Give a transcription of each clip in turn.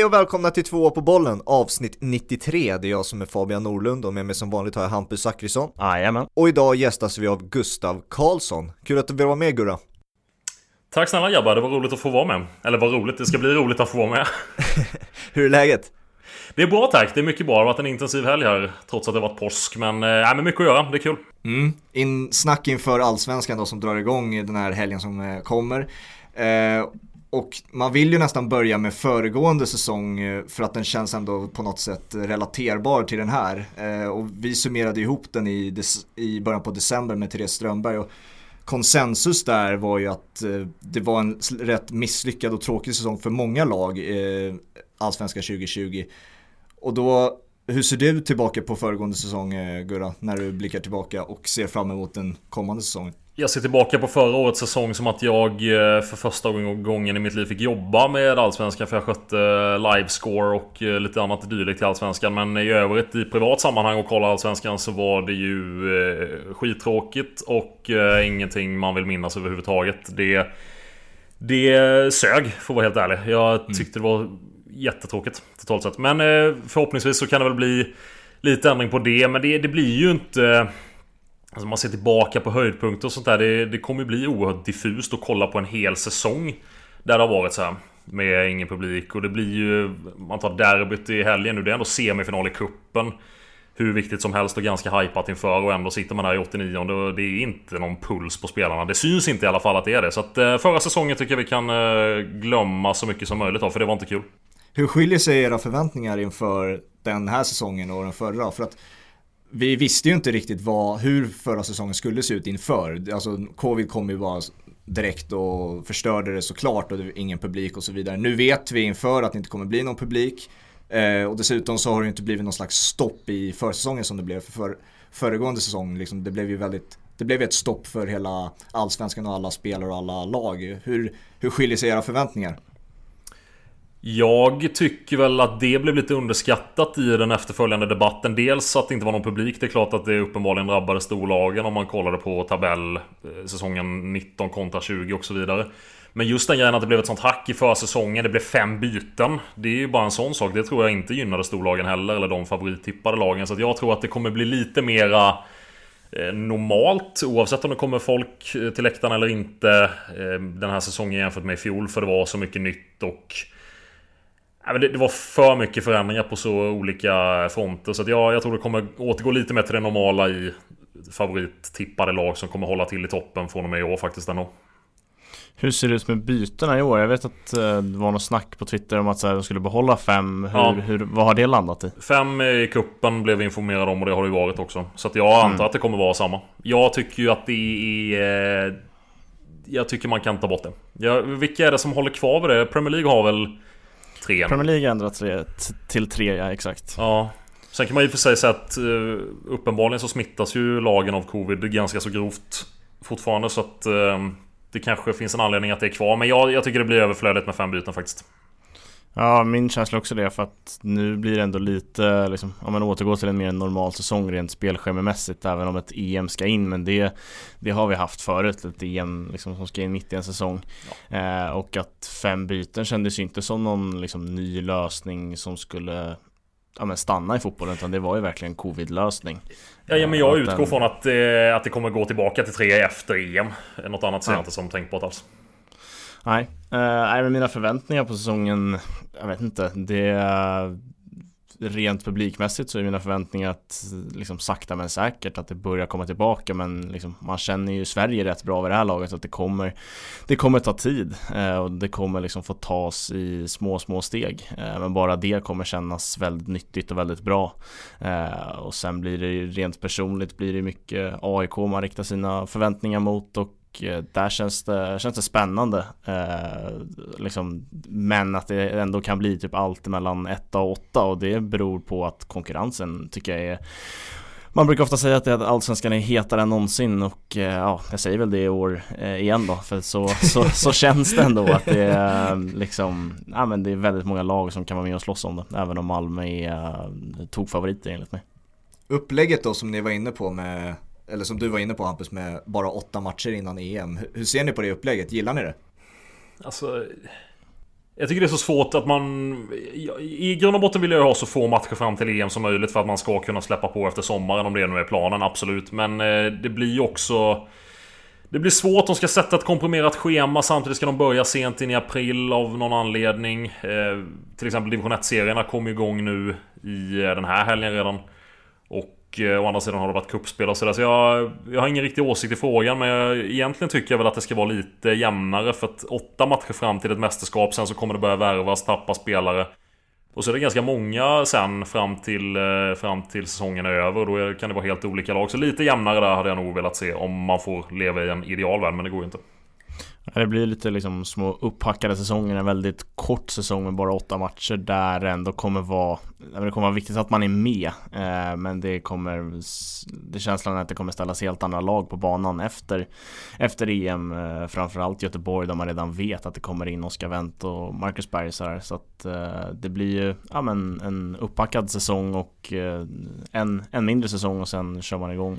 Hej och välkomna till två på bollen, avsnitt 93. Det är jag som är Fabian Norlund och med mig som vanligt har jag Hampus Zachrisson. Jajamän. Och idag gästas vi av Gustav Karlsson. Kul att du vill vara med Gurra. Tack snälla grabbar, det var roligt att få vara med. Eller vad roligt, det ska bli roligt att få vara med. Hur är läget? Det är bra tack, det är mycket bra. Det har varit en intensiv helg här trots att det varit påsk. Men, äh, men mycket att göra, det är kul. Mm. In, snack inför allsvenskan då som drar igång den här helgen som eh, kommer. Eh, och man vill ju nästan börja med föregående säsong eh, för att den känns ändå på något sätt relaterbar till den här. Eh, och vi summerade ihop den i, i början på december med Therese Strömberg. Och konsensus där var ju att eh, det var en rätt misslyckad och tråkig säsong för många lag, Allsvenskan 2020. Och då, hur ser du tillbaka på föregående säsong Gurra, när du blickar tillbaka och ser fram emot den kommande säsongen? Jag ser tillbaka på förra årets säsong som att jag eh, för första gången i mitt liv fick jobba med Allsvenskan för jag skötte eh, livescore och eh, lite annat dylikt till Allsvenskan. Men i övrigt i privat sammanhang och kolla Allsvenskan så var det ju eh, skittråkigt och eh, ingenting man vill minnas överhuvudtaget. Det, det sög, för att vara helt ärlig. Jag mm. tyckte det var jättetråkigt totalt sett. Men eh, förhoppningsvis så kan det väl bli lite ändring på det. Men det, det blir ju inte... Alltså man ser tillbaka på höjdpunkter och sånt där. Det, det kommer ju bli oerhört diffust att kolla på en hel säsong. Där det har varit så här. Med ingen publik och det blir ju... Man tar derbyt i helgen nu. Det är ändå semifinal i kuppen hur viktigt som helst och ganska hypat inför och ändå sitter man där i 89 och det är inte någon puls på spelarna. Det syns inte i alla fall att det är det. Så att eh, förra säsongen tycker jag vi kan eh, glömma så mycket som möjligt av för det var inte kul. Hur skiljer sig era förväntningar inför den här säsongen och den förra? För att vi visste ju inte riktigt vad, hur förra säsongen skulle se ut inför. Alltså covid kom ju bara direkt och förstörde det såklart och det var ingen publik och så vidare. Nu vet vi inför att det inte kommer bli någon publik. Eh, och dessutom så har det inte blivit någon slags stopp i försäsongen som det blev för, för föregående säsong. Liksom, det blev ju väldigt det blev ett stopp för hela allsvenskan och alla spelare och alla lag. Hur, hur skiljer sig era förväntningar? Jag tycker väl att det blev lite underskattat i den efterföljande debatten. Dels att det inte var någon publik. Det är klart att det uppenbarligen drabbade storlagen om man kollade på tabell eh, säsongen 19 kontra 20 och så vidare. Men just den grejen att det blev ett sånt hack i försäsongen. Det blev fem byten. Det är ju bara en sån sak. Det tror jag inte gynnade storlagen heller. Eller de favorittippade lagen. Så jag tror att det kommer bli lite mera eh, normalt oavsett om det kommer folk eh, till läktarna eller inte den här säsongen jämfört med i fjol för det var så mycket nytt och det, var för mycket förändringar på så olika fronter. Så jag, jag tror det kommer återgå lite mer till det normala i favorittippade lag som kommer hålla till i toppen från och med i år faktiskt ändå. Hur ser det ut med bytena i år? Jag vet att eh, det var något snack på Twitter om att de skulle behålla fem. Hur, ja. hur, vad har det landat i? Fem i kuppen blev vi informerade om och det har det ju varit också. Så jag antar mm. att det kommer vara samma. Jag tycker ju att det är... Eh, jag tycker man kan ta bort det. Ja, vilka är det som håller kvar vid det? Premier League har väl trean. Premier League har ändrat till tre, ja exakt. Ja. Sen kan man ju för sig säga att uh, uppenbarligen så smittas ju lagen av covid ganska så grovt fortfarande så att uh, det kanske finns en anledning att det är kvar. Men jag, jag tycker det blir överflödigt med fem byten faktiskt. Ja, min känsla också det för att nu blir det ändå lite, liksom, om man återgår till en mer normal säsong rent spelschemamässigt även om ett EM ska in men det, det har vi haft förut, ett EM liksom, som ska in mitt i en säsong. Ja. Eh, och att fem byten kändes ju inte som någon liksom, ny lösning som skulle ja, men stanna i fotbollen utan det var ju verkligen covid-lösning. Ja, ja men jag utgår den... från att, eh, att det kommer gå tillbaka till tre efter EM. Något annat ser ja. jag inte som tänkt på alls. Nej, uh, mina förväntningar på säsongen, jag vet inte, det är rent publikmässigt så är mina förväntningar att liksom sakta men säkert att det börjar komma tillbaka men liksom, man känner ju Sverige rätt bra vid det här laget att det kommer Det kommer ta tid eh, och det kommer liksom få tas i små små steg. Eh, men bara det kommer kännas väldigt nyttigt och väldigt bra. Eh, och sen blir det ju rent personligt blir det mycket AIK man riktar sina förväntningar mot och och eh, där känns det, känns det spännande. Eh, liksom, men att det ändå kan bli typ allt mellan 1 och 8 och det beror på att konkurrensen tycker jag är man brukar ofta säga att allsvenskan är hetare än någonsin. Och eh, ja, jag säger väl det i år eh, igen då. För så, så, så känns det ändå att det är liksom Ja men det är väldigt många lag som kan vara med och slåss om det. Även om Malmö är eh, tokfavoriter enligt mig. Upplägget då som ni var inne på med eller som du var inne på Hampus, med bara åtta matcher innan EM. Hur ser ni på det upplägget? Gillar ni det? Alltså, Jag tycker det är så svårt att man... I grund och botten vill jag ha så få matcher fram till EM som möjligt för att man ska kunna släppa på efter sommaren om det nu är planen, absolut. Men eh, det blir ju också... Det blir svårt, de ska sätta ett komprimerat schema samtidigt ska de börja sent in i april av någon anledning. Eh, till exempel division 1-serierna kom igång nu i eh, den här helgen redan. Och Eh, å andra sidan har det varit kuppspel och sådär. Så jag, jag har ingen riktig åsikt i frågan. Men jag, egentligen tycker jag väl att det ska vara lite jämnare. För att åtta matcher fram till ett mästerskap. Sen så kommer det börja värvas, tappa spelare. Och så är det ganska många sen fram till, eh, fram till säsongen är över. Då kan det vara helt olika lag. Så lite jämnare där hade jag nog velat se. Om man får leva i en idealvärld. Men det går ju inte. Det blir lite liksom små upphackade säsonger, en väldigt kort säsong med bara åtta matcher där det ändå kommer vara Det kommer vara viktigt att man är med. Eh, men det kommer Det känslan är att det kommer ställas helt andra lag på banan efter Efter EM eh, Framförallt Göteborg där man redan vet att det kommer in Oskar Wendt och Marcus Berg så, här, så att eh, Det blir ju ja, men en upphackad säsong och en, en mindre säsong och sen kör man igång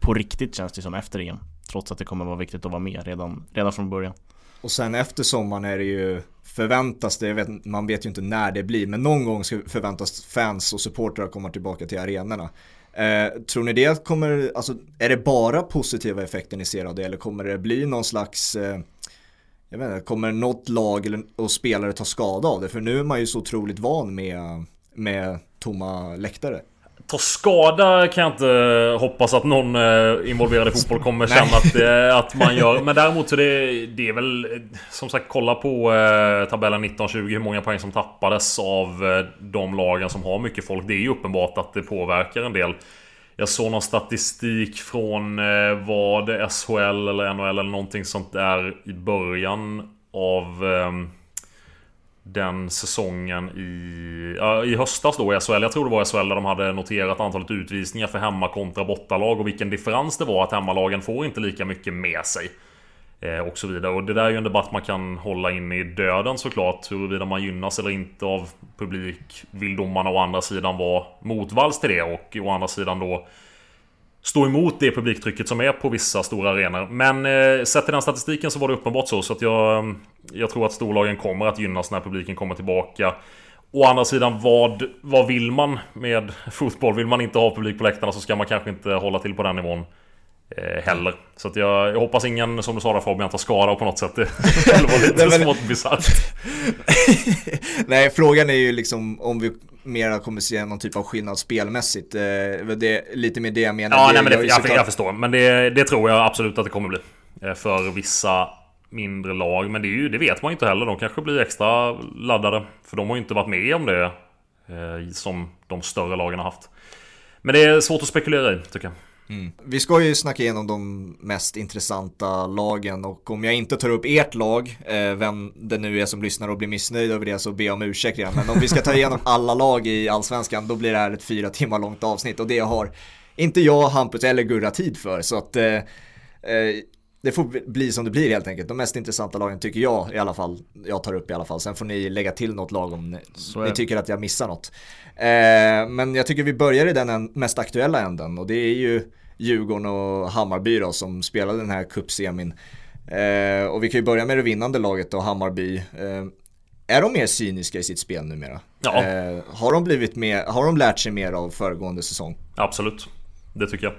På riktigt känns det som efter EM Trots att det kommer vara viktigt att vara med redan, redan från början. Och sen efter sommaren är det ju förväntas det, vet, man vet ju inte när det blir, men någon gång ska förväntas fans och supportrar komma tillbaka till arenorna. Eh, tror ni det kommer, alltså är det bara positiva effekter ni ser av det eller kommer det bli någon slags eh, jag vet inte, kommer något lag eller, och spelare ta skada av det? För nu är man ju så otroligt van med, med tomma läktare ta skada kan jag inte hoppas att någon eh, involverad i fotboll kommer känna att, eh, att man gör. Men däremot så det, det är väl som sagt kolla på eh, tabellen 19-20 hur många poäng som tappades av de lagen som har mycket folk. Det är ju uppenbart att det påverkar en del. Jag såg någon statistik från vad SHL eller NHL eller någonting sånt där i början av den säsongen i, ja, i höstas då i SHL. Jag tror det var i SHL där de hade noterat antalet utvisningar för hemma kontra bortalag och vilken differens det var att hemmalagen får inte lika mycket med sig. Eh, och så vidare. Och det där är ju en debatt man kan hålla in i döden såklart. Huruvida man gynnas eller inte av publik. Vill domarna å andra sidan vara motvalls till det och å andra sidan då stå emot det publiktrycket som är på vissa stora arenor. Men eh, sett till den statistiken så var det uppenbart så. Så att jag, eh, jag tror att storlagen kommer att gynnas när publiken kommer tillbaka. Å andra sidan, vad, vad vill man med fotboll? Vill man inte ha publik på läktarna så ska man kanske inte hålla till på den nivån. Eh, heller. Så att jag, jag, hoppas ingen, som du sa där Fabian, tar skada på något sätt. Det skulle vara lite smått bisarrt. Nej, frågan är ju liksom om vi mera kommer se någon typ av skillnad spelmässigt. Eh, det är lite mer det jag menar. Ja, det, nej, men det, jag, jag, jag, förstår. Men det, det, tror jag absolut att det kommer bli. Eh, för vissa mindre lag. Men det, ju, det, vet man ju inte heller. De kanske blir extra laddade. För de har ju inte varit med om det. Eh, som de större lagen har haft. Men det är svårt att spekulera i, tycker jag. Mm. Vi ska ju snacka igenom de mest intressanta lagen och om jag inte tar upp ert lag, eh, vem det nu är som lyssnar och blir missnöjd över det så jag om ursäkt redan. Men om vi ska ta igenom alla lag i allsvenskan då blir det här ett fyra timmar långt avsnitt och det har inte jag, Hampus eller Gurra tid för. Så att eh, eh, det får bli som det blir helt enkelt. De mest intressanta lagen tycker jag i alla fall, jag tar upp i alla fall. Sen får ni lägga till något lag om ni, ni tycker att jag missar något. Eh, men jag tycker vi börjar i den mest aktuella änden och det är ju Djurgården och Hammarby då, som spelade den här cupsemin. Eh, och vi kan ju börja med det vinnande laget då, Hammarby. Eh, är de mer cyniska i sitt spel numera? Ja. Eh, har, de blivit mer, har de lärt sig mer av föregående säsong? Absolut, det tycker jag.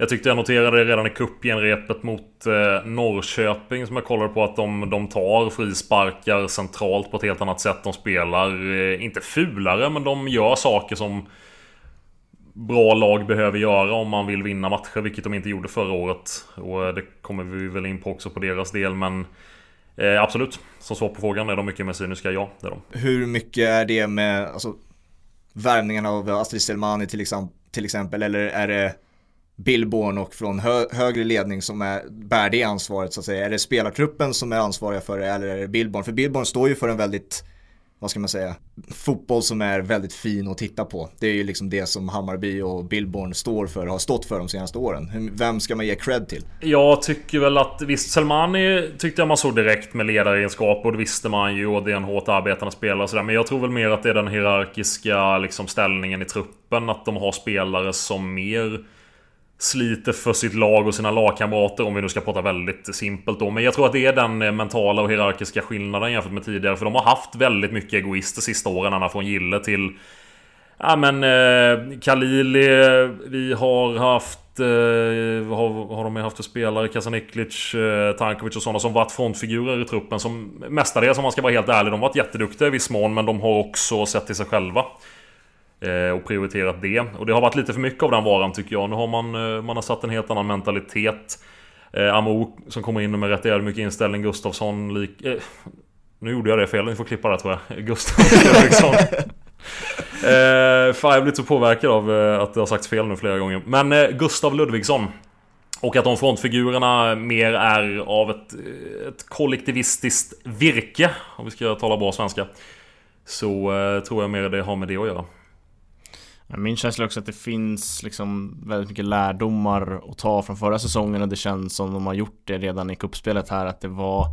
Jag tyckte jag noterade redan i cupgenrepet mot eh, Norrköping som jag kollade på att de, de tar frisparkar centralt på ett helt annat sätt. De spelar, eh, inte fulare, men de gör saker som bra lag behöver göra om man vill vinna matcher, vilket de inte gjorde förra året. Och eh, det kommer vi väl in på också på deras del, men eh, absolut. Som svar på frågan, är de mycket mer cyniska? Ja, det är de. Hur mycket är det med alltså, värvningen av Astrid Selmani till, till exempel, eller är det Billborn och från hö högre ledning som är, bär det ansvaret så att säga? Är det spelartruppen som är ansvariga för det eller är det Billborn? För Billborn står ju för en väldigt vad ska man säga, fotboll som är väldigt fin att titta på. Det är ju liksom det som Hammarby och Billborn står för och har stått för de senaste åren. Vem ska man ge cred till? Jag tycker väl att visst, Selmani tyckte jag man såg direkt med ledaregenskap och det visste man ju och det är en hårt arbetande spelare och sådär. Men jag tror väl mer att det är den hierarkiska liksom, ställningen i truppen. Att de har spelare som mer sliter för sitt lag och sina lagkamrater om vi nu ska prata väldigt simpelt då. Men jag tror att det är den eh, mentala och hierarkiska skillnaden jämfört med tidigare. För de har haft väldigt mycket egoister sista åren, ända från Gille till... Ja men eh, Kalili, eh, vi har haft... Eh, vad har, har de haft för spelare? Kasaniklic, eh, Tankovic och sådana som varit frontfigurer i truppen som mestadels om man ska vara helt ärlig, de har varit jätteduktiga i viss mån men de har också sett till sig själva. Eh, och prioriterat det. Och det har varit lite för mycket av den varan tycker jag. Nu har man, eh, man har satt en helt annan mentalitet. Eh, Amo som kommer in med rätt jävla mycket inställning. Gustafsson lik... Eh, nu gjorde jag det fel, ni får klippa det tror jag. Gustafsson. eh, fan jag blir så påverkad av eh, att det har sagts fel nu flera gånger. Men eh, Gustav Ludvigsson. Och att de frontfigurerna mer är av ett, ett kollektivistiskt virke. Om vi ska tala bra svenska. Så eh, tror jag mer det har med det att göra. Min känsla är också att det finns liksom väldigt mycket lärdomar att ta från förra säsongen och det känns som de har gjort det redan i kuppspelet här att det var,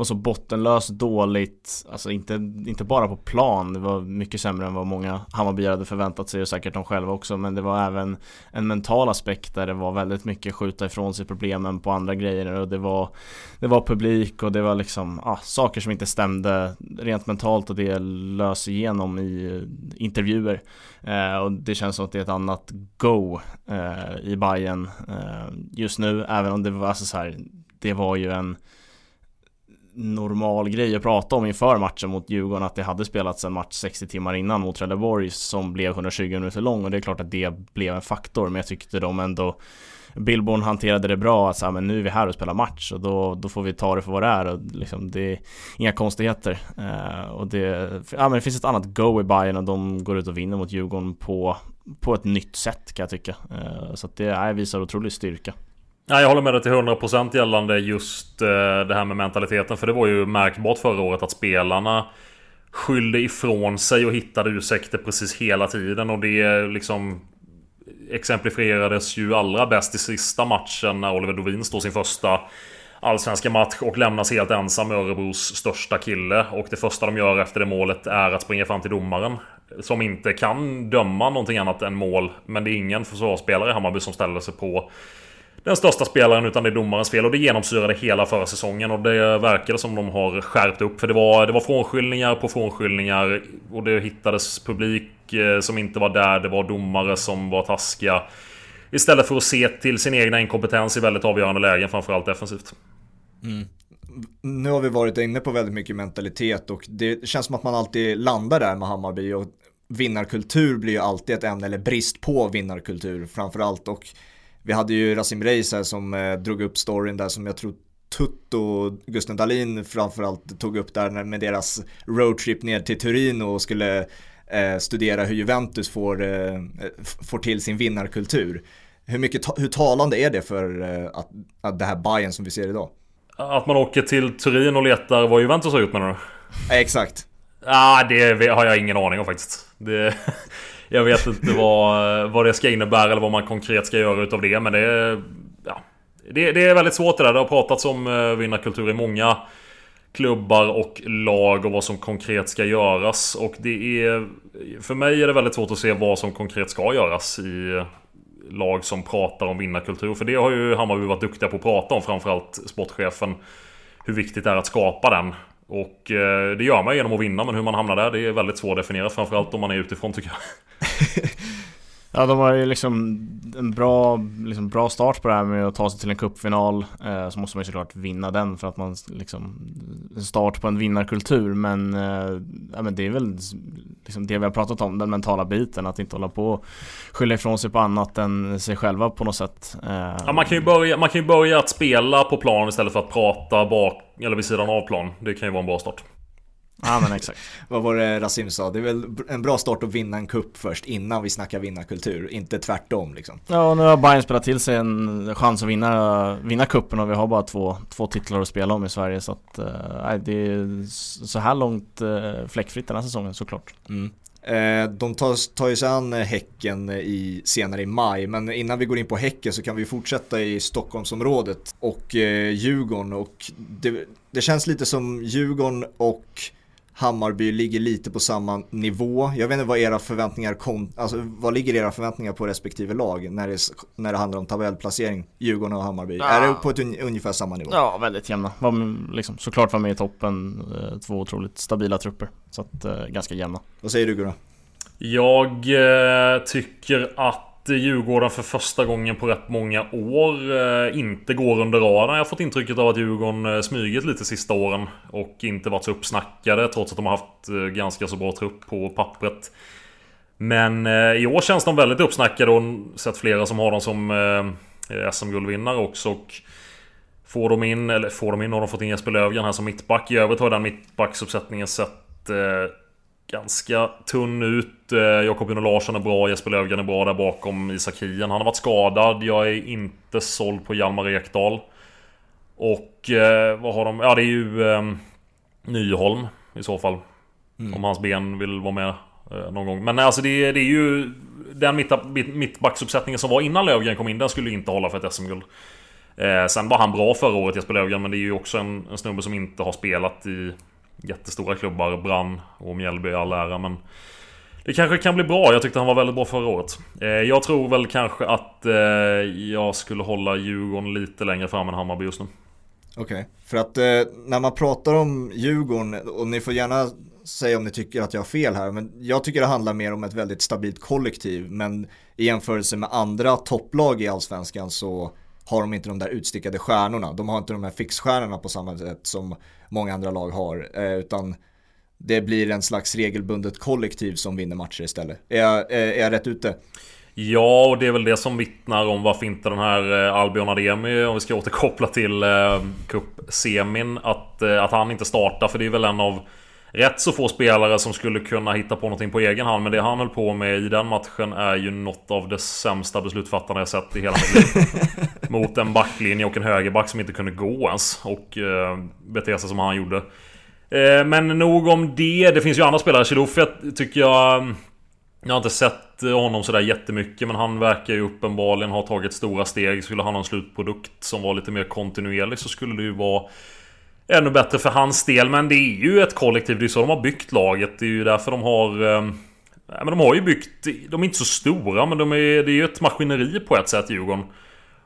var så bottenlöst dåligt, alltså inte, inte bara på plan, det var mycket sämre än vad många Hammarbyare hade förväntat sig och säkert de själva också, men det var även en mental aspekt där det var väldigt mycket skjuta ifrån sig problemen på andra grejer. Och det var, det var publik och det var liksom ah, saker som inte stämde rent mentalt och det lös igenom i intervjuer. Eh, och det känns som att det är ett annat go eh, i Bayern eh, just nu, även om det var alltså så här, det var ju en normal grej att prata om inför matchen mot Djurgården att det hade spelats en match 60 timmar innan mot Trelleborg som blev 120 minuter lång och det är klart att det blev en faktor men jag tyckte de ändå Billborn hanterade det bra, alltså, men nu är vi här och spelar match och då, då får vi ta det för vad det är och liksom, det är inga konstigheter. Uh, och det, ja, men det finns ett annat go i Bayern och de går ut och vinner mot Djurgården på, på ett nytt sätt kan jag tycka. Uh, så att det ja, visar otrolig styrka. Ja, jag håller med dig till 100% gällande just eh, det här med mentaliteten. För det var ju märkbart förra året att spelarna skyllde ifrån sig och hittade ursäkter precis hela tiden. Och det liksom exemplifierades ju allra bäst i sista matchen när Oliver Dovin står sin första allsvenska match och lämnas helt ensam med Örebros största kille. Och det första de gör efter det målet är att springa fram till domaren. Som inte kan döma någonting annat än mål. Men det är ingen försvarsspelare i Hammarby som ställer sig på den största spelaren utan det är domarens fel och det genomsyrade hela förra säsongen och det verkade som de har skärpt upp för det var, det var frånskyllningar på frånskyllningar och det hittades publik eh, som inte var där, det var domare som var taskiga. Istället för att se till sin egna inkompetens i väldigt avgörande lägen, framförallt defensivt. Mm. Nu har vi varit inne på väldigt mycket mentalitet och det känns som att man alltid landar där med Hammarby och vinnarkultur blir ju alltid ett ämne, eller brist på vinnarkultur framförallt. Och vi hade ju Rasim Reis här som eh, drog upp storyn där som jag tror Tutto och Gusten Dahlin framförallt tog upp där med deras roadtrip ner till Turin och skulle eh, studera hur Juventus får, eh, får till sin vinnarkultur. Hur, mycket hur talande är det för eh, att, att det här Bayern som vi ser idag? Att man åker till Turin och letar vad Juventus har gjort med det? Exakt. ah, det har jag ingen aning om faktiskt. Det, jag vet inte vad, vad det ska innebära eller vad man konkret ska göra utav det. Men det ja, det, det är väldigt svårt det där. Det har pratats om eh, vinnarkultur i många klubbar och lag och vad som konkret ska göras. Och det är... För mig är det väldigt svårt att se vad som konkret ska göras i lag som pratar om vinnarkultur. För det har ju Hammarby varit duktiga på att prata om, framförallt sportchefen. Hur viktigt det är att skapa den. Och eh, det gör man genom att vinna, men hur man hamnar där det är väldigt svårt att definiera. Framförallt om man är utifrån tycker jag. Ja, de har ju liksom en bra, liksom bra start på det här med att ta sig till en cupfinal. Eh, så måste man ju såklart vinna den för att man liksom en start på en vinnarkultur. Men, eh, ja, men det är väl liksom det vi har pratat om, den mentala biten. Att inte hålla på och skylla ifrån sig på annat än sig själva på något sätt. Eh, ja, man, kan ju börja, man kan ju börja att spela på plan istället för att prata bak eller vid sidan av plan. Det kan ju vara en bra start. Ja men exakt. Vad var det Rasim sa? Det är väl en bra start att vinna en kupp först innan vi snackar vinnarkultur, inte tvärtom liksom. Ja, och nu har Bayern spelat till sig en chans att vinna, vinna kuppen och vi har bara två, två titlar att spela om i Sverige så att äh, det är så här långt äh, fläckfritt den här säsongen såklart. Mm. Eh, de tar, tar ju sig an Häcken i, senare i maj, men innan vi går in på Häcken så kan vi fortsätta i Stockholmsområdet och eh, Djurgården och det, det känns lite som Djurgården och Hammarby ligger lite på samma nivå. Jag vet inte vad era förväntningar kom, alltså vad ligger era förväntningar på respektive lag när det, när det handlar om tabellplacering, Djurgården och Hammarby? Ja. Är det på ett un, ungefär samma nivå? Ja, väldigt jämna. Var, liksom, såklart var med i toppen, eh, två otroligt stabila trupper. Så att, eh, ganska jämna. Vad säger du Gurra? Jag eh, tycker att Djurgården för första gången på rätt många år eh, inte går under radarn. Jag har fått intrycket av att Djurgården eh, smugit lite sista åren och inte varit så uppsnackade trots att de har haft eh, ganska så bra trupp på pappret. Men i år känns de väldigt uppsnackade och sett flera som har dem som SM-guldvinnare också. Och får de in, eller får de in, har de fått in Jesper Löfgren här som mittback. I övrigt har den mittbacksuppsättningen sett ganska tunn ut. Eh, Jakob Juno Larsson är bra, Jesper Löfgren är bra där bakom Isak Hien. Han har varit skadad. Jag är inte såld på Hjalmar Ekdal. Och eh, vad har de? Ja det är ju eh, Nyholm i så fall. Mm. Om hans ben vill vara med eh, någon gång. Men alltså det, det är ju... Den mittbacksuppsättningen som var innan Löfgren kom in, den skulle inte hålla för ett SM-guld. Eh, sen var han bra förra året Jesper Löfgren, men det är ju också en, en snubbe som inte har spelat i jättestora klubbar, Brann och Mjällby i all ära men det kanske kan bli bra. Jag tyckte han var väldigt bra förra året. Eh, jag tror väl kanske att eh, jag skulle hålla Djurgården lite längre fram än Hammarby just nu. Okej, okay. för att eh, när man pratar om Djurgården, och ni får gärna säga om ni tycker att jag har fel här, men jag tycker det handlar mer om ett väldigt stabilt kollektiv, men i jämförelse med andra topplag i allsvenskan så har de inte de där utstickade stjärnorna. De har inte de här fixstjärnorna på samma sätt som många andra lag har. Eh, utan det blir en slags regelbundet kollektiv som vinner matcher istället. Är jag, eh, är jag rätt ute? Ja, och det är väl det som vittnar om varför inte den här eh, Albion Ademi, om vi ska återkoppla till eh, Cup-semin, att, eh, att han inte startar. För det är väl en av rätt så få spelare som skulle kunna hitta på någonting på egen hand. Men det han höll på med i den matchen är ju något av det sämsta beslutsfattarna jag sett i hela mitt liv. Mot en backlinje och en högerback som inte kunde gå ens. Och eh, bete sig som han gjorde. Eh, men nog om det. Det finns ju andra spelare. Chilufi tycker jag... Jag har inte sett honom sådär jättemycket men han verkar ju uppenbarligen ha tagit stora steg. Skulle han ha en slutprodukt som var lite mer kontinuerlig så skulle det ju vara ännu bättre för hans del. Men det är ju ett kollektiv. Det är så de har byggt laget. Det är ju därför de har... Eh, men de har ju byggt... De är inte så stora men de är, det är ju ett maskineri på ett sätt Djurgården.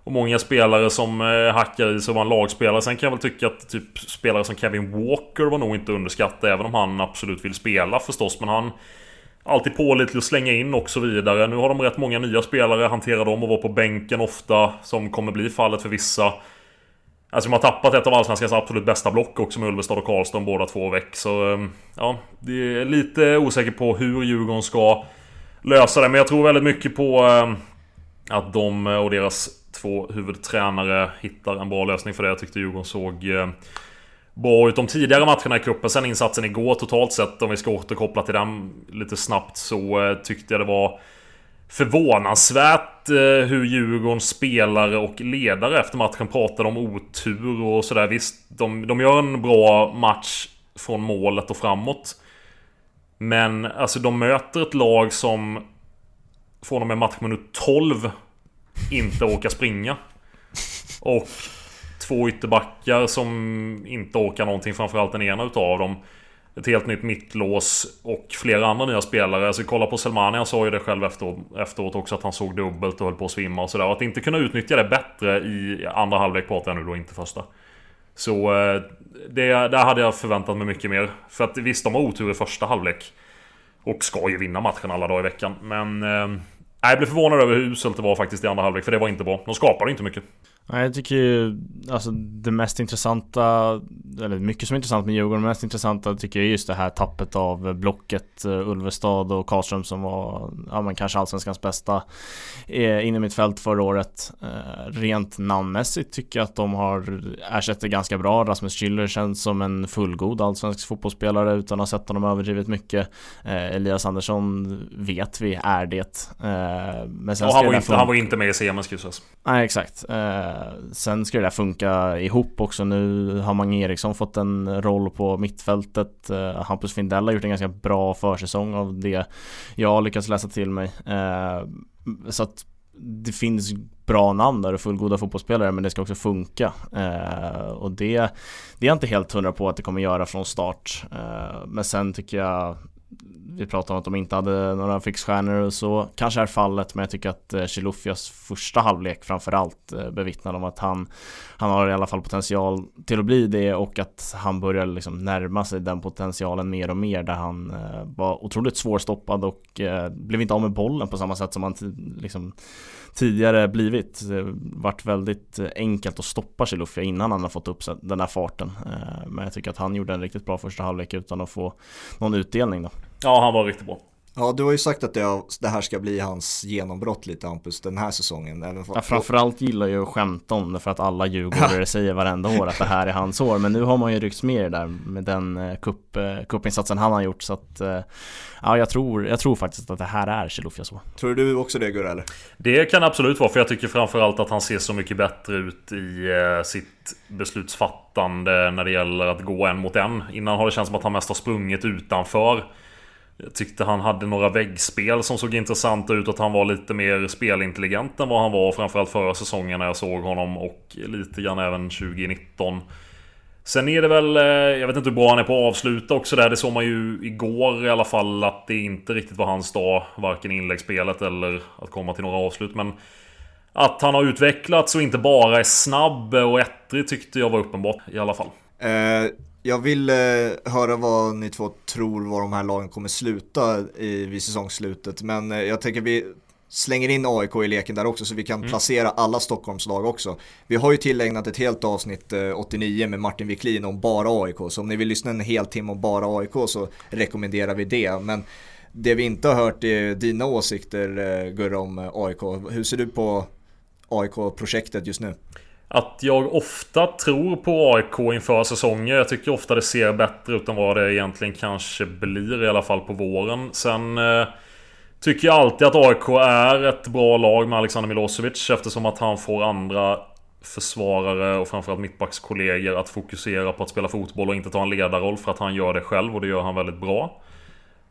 Och många spelare som eh, hackar i sig var en lagspelare. Sen kan jag väl tycka att typ spelare som Kevin Walker var nog inte underskattad. Även om han absolut vill spela förstås. Men han... Alltid pålitlig att slänga in och så vidare. Nu har de rätt många nya spelare. Hanterar dem och vara på bänken ofta. Som kommer bli fallet för vissa. Alltså de har tappat ett av Allsvenskans absolut bästa block också med Ulvestad och Karlstad båda två väck. Så ehm, ja, det är lite osäker på hur Djurgården ska lösa det. Men jag tror väldigt mycket på ehm, att de och deras två huvudtränare hittar en bra lösning för det. Jag tyckte Djurgården såg ehm, bra ut de tidigare matcherna i cupen. Sen insatsen igår totalt sett, om vi ska återkoppla till den lite snabbt, så eh, tyckte jag det var förvånansvärt eh, hur Djurgårdens spelare och ledare efter matchen pratade om otur och sådär. Visst, de, de gör en bra match från målet och framåt. Men alltså de möter ett lag som från och med matchminut 12 inte orkar springa. Och två ytterbackar som inte orkar någonting, framförallt den ena utav dem ett helt nytt mittlås och flera andra nya spelare. Alltså kolla på Selmani, han sa ju det själv efteråt, också att han såg dubbelt och höll på att svimma och sådär. Att inte kunna utnyttja det bättre i andra halvlek pratar jag nu då, inte första. Så eh, det, där hade jag förväntat mig mycket mer. För att visst, de har otur i första halvlek. Och ska ju vinna matchen alla dagar i veckan. Men... Eh, jag blev förvånad över hur uselt det var faktiskt i andra halvlek, för det var inte bra. De skapade inte mycket. Nej, jag tycker ju alltså det mest intressanta, eller mycket som är intressant med Djurgården, det mest intressanta tycker jag är just det här tappet av blocket uh, Ulvestad och Karlström som var, ja men kanske allsvenskans bästa eh, inne i mitt fält förra året. Eh, rent namnmässigt tycker jag att de har ersatt det ganska bra. Rasmus Schüller känns som en fullgod allsvensk fotbollsspelare utan att ha sett honom överdrivet mycket. Eh, Elias Andersson vet vi är det. Eh, men sen och han var, inte, han var inte med i ska Nej, exakt. Eh, sen ska det där funka ihop också. Nu har Mange Eriksson fått en roll på mittfältet. Eh, Hampus Findell har gjort en ganska bra försäsong av det jag har lyckats läsa till mig. Eh, så att det finns bra namn där och fullgoda fotbollsspelare men det ska också funka. Eh, och det, det är jag inte helt hundra på att det kommer göra från start. Eh, men sen tycker jag vi pratade om att de inte hade några fixstjärnor och så. Kanske är fallet men jag tycker att eh, Chilufyas Chilufias första halvlek framförallt eh, bevittnar om att han han har i alla fall potential till att bli det och att han börjar liksom närma sig den potentialen mer och mer där han eh, var otroligt svårstoppad och blev inte av med bollen på samma sätt som han liksom tidigare blivit. Det varit väldigt eh, enkelt att stoppa Chilufya innan han har fått upp den här farten. Eh, men jag tycker att han gjorde en riktigt bra första halvlek utan att få någon utdelning då. Ja, han var riktigt bra. Ja, du har ju sagt att det, här ska bli hans genombrott lite Hampus, den här säsongen. Även för, ja, framförallt gillar jag att skämta om det för att alla djurgårdare säger varenda år att det här är hans år. Men nu har man ju ryckts med i det där med den eh, cup, eh, cupinsatsen han har gjort. Så att, eh, ja, jag tror, jag tror faktiskt att det här är Chilufya så. Tror du också det Gurra eller? Det kan absolut vara, för jag tycker framförallt att han ser så mycket bättre ut i sitt beslutsfattande när det gäller att gå en mot en. Innan har det känts som att han mest har sprungit utanför. Jag tyckte han hade några väggspel som såg intressanta ut. Att han var lite mer spelintelligent än vad han var framförallt förra säsongen när jag såg honom. Och lite grann även 2019. Sen är det väl, eh, jag vet inte hur bra han är på att avsluta också där. Det såg man ju igår i alla fall att det inte riktigt var hans dag. Varken inläggsspelet eller att komma till några avslut. Men att han har utvecklats och inte bara är snabb och ettrig tyckte jag var uppenbart i alla fall. Uh jag vill eh, höra vad ni två tror var de här lagen kommer sluta i, vid säsongsslutet. Men eh, jag tänker vi slänger in AIK i leken där också så vi kan mm. placera alla Stockholmslag också. Vi har ju tillägnat ett helt avsnitt eh, 89 med Martin Wiklin om bara AIK. Så om ni vill lyssna en hel timme om bara AIK så rekommenderar vi det. Men det vi inte har hört är dina åsikter eh, Gurra om AIK. Hur ser du på AIK-projektet just nu? Att jag ofta tror på AIK inför säsonger. Jag tycker ofta det ser bättre ut än vad det egentligen kanske blir i alla fall på våren. Sen eh, tycker jag alltid att AIK är ett bra lag med Alexander Milosevic eftersom att han får andra försvarare och framförallt mittbackskollegor att fokusera på att spela fotboll och inte ta en ledarroll för att han gör det själv och det gör han väldigt bra.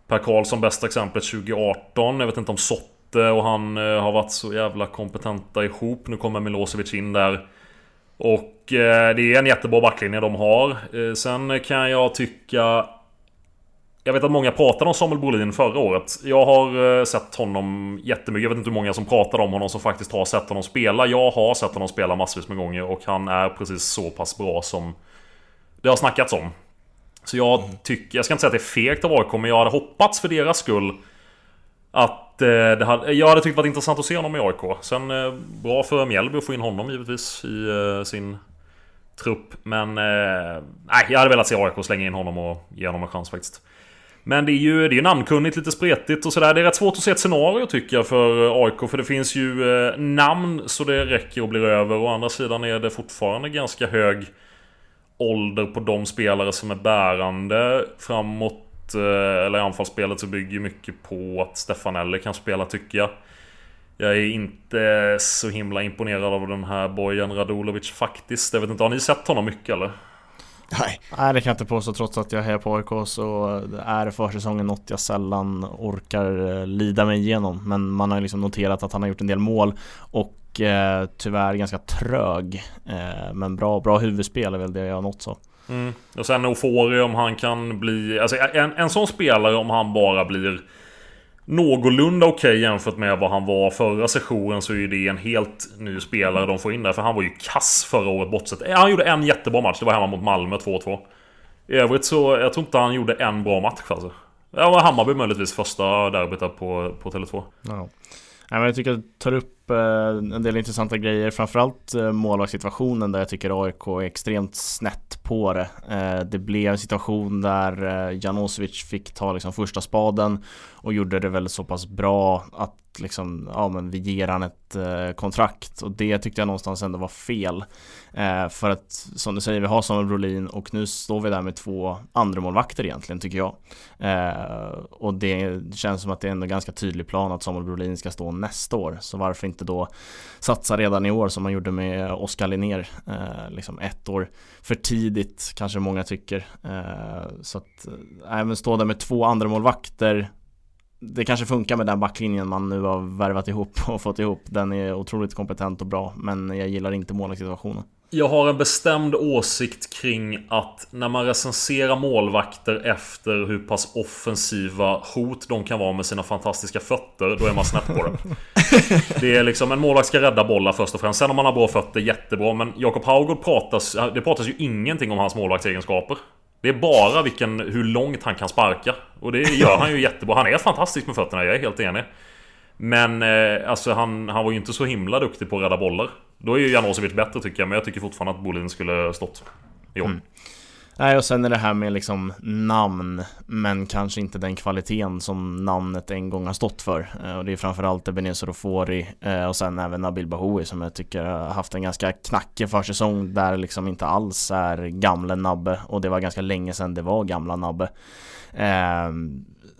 Per Karlsson bästa exemplet 2018. Jag vet inte om Sotte och han eh, har varit så jävla kompetenta ihop. Nu kommer Milosevic in där. Och eh, det är en jättebra backlinje de har. Eh, sen kan jag tycka... Jag vet att många pratade om Samuel Brolin förra året. Jag har eh, sett honom jättemycket. Jag vet inte hur många som pratar om honom som faktiskt har sett honom spela. Jag har sett honom spela massvis med gånger och han är precis så pass bra som det har snackats om. Så jag mm. tycker, jag ska inte säga att det är fegt av AIK, men jag hade hoppats för deras skull att Eh, det hade, jag hade tyckt det varit intressant att se honom i AIK. Sen eh, bra för Mjällby att få in honom givetvis i eh, sin trupp. Men nej, jag hade velat se AIK slänga in honom och ge honom en chans faktiskt. Men det är ju det är namnkunnigt, lite spretigt och sådär. Det är rätt svårt att se ett scenario tycker jag för AIK. För det finns ju namn så det räcker och blir över. Å andra sidan är det fortfarande ganska hög ålder på de spelare som är bärande framåt Eh, eller anfallsspelet så bygger mycket på att Stefanelli kan spela tycker jag. Jag är inte så himla imponerad av den här Bojan Radulovic faktiskt. Jag vet inte, har ni sett honom mycket eller? Nej. Nej det kan jag inte påstå trots att jag hejar på AIK så är försäsongen något jag sällan orkar eh, lida mig igenom. Men man har liksom noterat att han har gjort en del mål och eh, tyvärr ganska trög. Eh, men bra, bra huvudspel är väl det jag har nått så. Mm. Och sen Ofori om han kan bli... Alltså en, en sån spelare om han bara blir någorlunda okej okay jämfört med vad han var förra sessionen så är ju det en helt ny spelare de får in där. För han var ju kass förra året bortsett. Eh, han gjorde en jättebra match. Det var hemma mot Malmö 2-2. I övrigt så, jag tror inte han gjorde en bra match alltså. Ja, var Hammarby möjligtvis första derbyt på, på Tele2. Ja. Nej, men jag tycker att tar upp upp eh, en del intressanta grejer. Framförallt eh, målvaktssituationen där jag tycker AIK är extremt snett på det. Eh, det blev en situation där Janosevic fick ta liksom första spaden Och gjorde det väl så pass bra att liksom, ja men vi ger han ett kontrakt. Och det tyckte jag någonstans ändå var fel. Eh, för att som du säger, vi har Samuel Brolin och nu står vi där med två andra målvakter egentligen tycker jag. Eh, och det känns som att det är en ganska tydlig plan att Samuel Brolin ska stå nästa år. Så varför inte då satsa redan i år som man gjorde med Oskar Linnér, eh, liksom ett år för tidigt kanske många tycker. Eh, så att, eh, även stå där med två andra målvakter det kanske funkar med den backlinjen man nu har värvat ihop och fått ihop. Den är otroligt kompetent och bra, men jag gillar inte målvaktssituationen. Jag har en bestämd åsikt kring att när man recenserar målvakter efter hur pass offensiva hot de kan vara med sina fantastiska fötter, då är man snett på det. Det är liksom, en målvakt ska rädda bollar först och främst. Sen om man har bra fötter, jättebra. Men Jakob Haugård pratas, det pratas ju ingenting om hans målvaktsegenskaper. Det är bara vilken, hur långt han kan sparka. Och det gör han ju jättebra. Han är fantastisk med fötterna, jag är helt enig. Men eh, alltså han, han var ju inte så himla duktig på att rädda bollar. Då är ju Janosevic bättre tycker jag, men jag tycker fortfarande att Bolin skulle stått i år. Mm. Nej, och sen är det här med liksom namn, men kanske inte den kvaliteten som namnet en gång har stått för. Eh, och det är framförallt Ebenezer Ofori eh, och sen även Nabil Bahoui som jag tycker har haft en ganska knackig försäsong där liksom inte alls är gamle Nabbe och det var ganska länge sedan det var gamla Nabbe. Eh,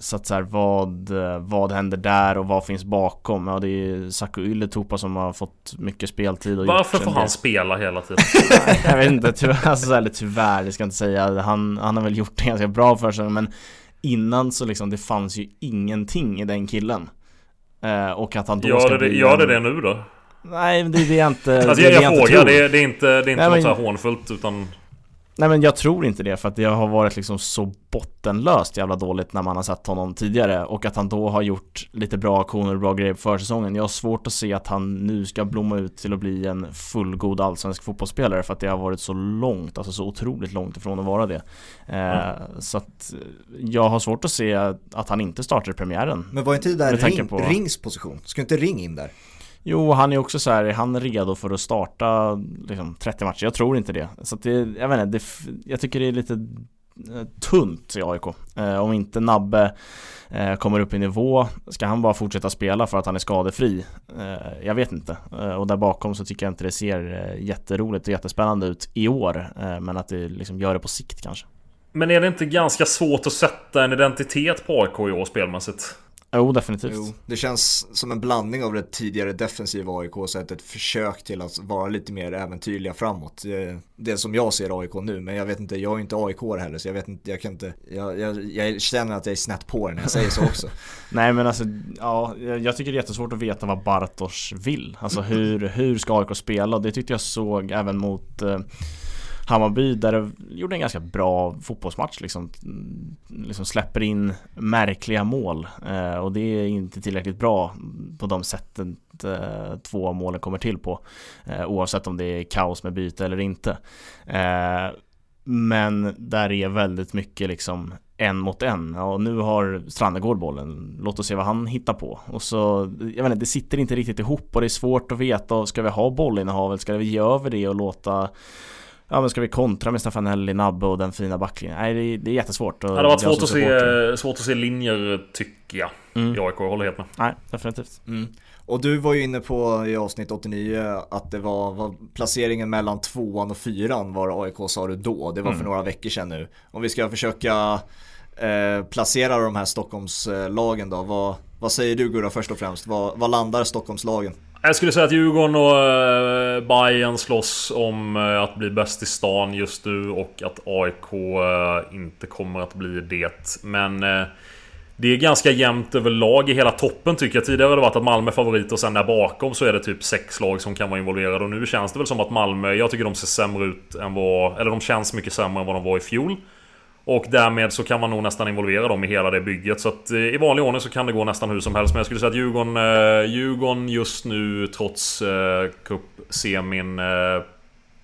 så att så här, vad, vad händer där och vad finns bakom? Ja det är Saku Ylätupa som har fått mycket speltid och Varför får han spela hela tiden? jag vet inte, tyvärr, alltså, eller tyvärr, det ska jag inte säga han, han har väl gjort det ganska bra för sig men Innan så liksom, det fanns ju ingenting i den killen eh, Och att han då gör ska det, bli Gör det det nu då? Nej, det är det jag inte Alltså jag, jag frågar, det, det, är inte, det är inte Nej, något men... så här hånfullt utan Nej men jag tror inte det för att det har varit liksom så bottenlöst jävla dåligt när man har sett honom tidigare och att han då har gjort lite bra aktioner och bra grejer på försäsongen. Jag har svårt att se att han nu ska blomma ut till att bli en fullgod allsvensk fotbollsspelare för att det har varit så långt, alltså så otroligt långt ifrån att vara det. Eh, mm. Så att jag har svårt att se att han inte startar premiären. Men var inte det där ring, på... Rings position? Ska inte Ring in där? Jo, han är också så här, han redo för att starta liksom, 30 matcher. Jag tror inte det. Så det, jag vet inte, det, jag tycker det är lite eh, tunt i AIK. Eh, om inte Nabbe eh, kommer upp i nivå, ska han bara fortsätta spela för att han är skadefri? Eh, jag vet inte. Eh, och där bakom så tycker jag inte det ser eh, jätteroligt och jättespännande ut i år. Eh, men att det liksom gör det på sikt kanske. Men är det inte ganska svårt att sätta en identitet på AIK i år spelmässigt? Jo, definitivt. Jo, det känns som en blandning av det tidigare defensiva AIK och ett försök till att vara lite mer äventyrliga framåt. Det, som jag ser AIK nu, men jag vet inte, jag är inte AIK heller så jag vet inte, jag kan inte, jag, jag, jag känner att jag är snett på det när jag säger så också. Nej men alltså, ja, jag tycker det är jättesvårt att veta vad Bartosz vill. Alltså hur, hur ska AIK spela? Det tyckte jag såg även mot eh, Hammarby där det gjorde en ganska bra fotbollsmatch liksom, mm, liksom släpper in märkliga mål eh, och det är inte tillräckligt bra på de sätten eh, två målen kommer till på eh, oavsett om det är kaos med byte eller inte. Eh, men där är väldigt mycket liksom en mot en och nu har Strandegård bollen. Låt oss se vad han hittar på. Och så, jag vet inte, det sitter inte riktigt ihop och det är svårt att veta. Ska vi ha bollinnehavet? Ska vi ge över det och låta Ja men ska vi kontra med Stefanelli, Nabbe och den fina backlinjen? Nej det är, det är jättesvårt. Ja, det har varit svårt att, se, svårt att se linjer tycker jag. Mm. I AIK, jag håller helt med. Nej, definitivt. Mm. Och du var ju inne på i avsnitt 89 att det var, var placeringen mellan tvåan och fyran var AIK sa du då. Det var för mm. några veckor sedan nu. Om vi ska försöka eh, placera de här Stockholmslagen då. Vad, vad säger du Gurra först och främst? Vad, vad landar Stockholmslagen? Jag skulle säga att Djurgården och eh, Bayern slåss om eh, att bli bäst i stan just nu och att AIK eh, inte kommer att bli det. Men det är ganska jämnt överlag i hela toppen tycker jag. Tidigare har det varit att Malmö är favorit och sen där bakom så är det typ sex lag som kan vara involverade. Och nu känns det väl som att Malmö, jag tycker de ser sämre ut än vad... Eller de känns mycket sämre än vad de var i fjol. Och därmed så kan man nog nästan involvera dem i hela det bygget. Så att eh, i vanlig ordning så kan det gå nästan hur som helst. Men jag skulle säga att Djurgården, eh, Djurgården just nu trots eh, cupsemin eh,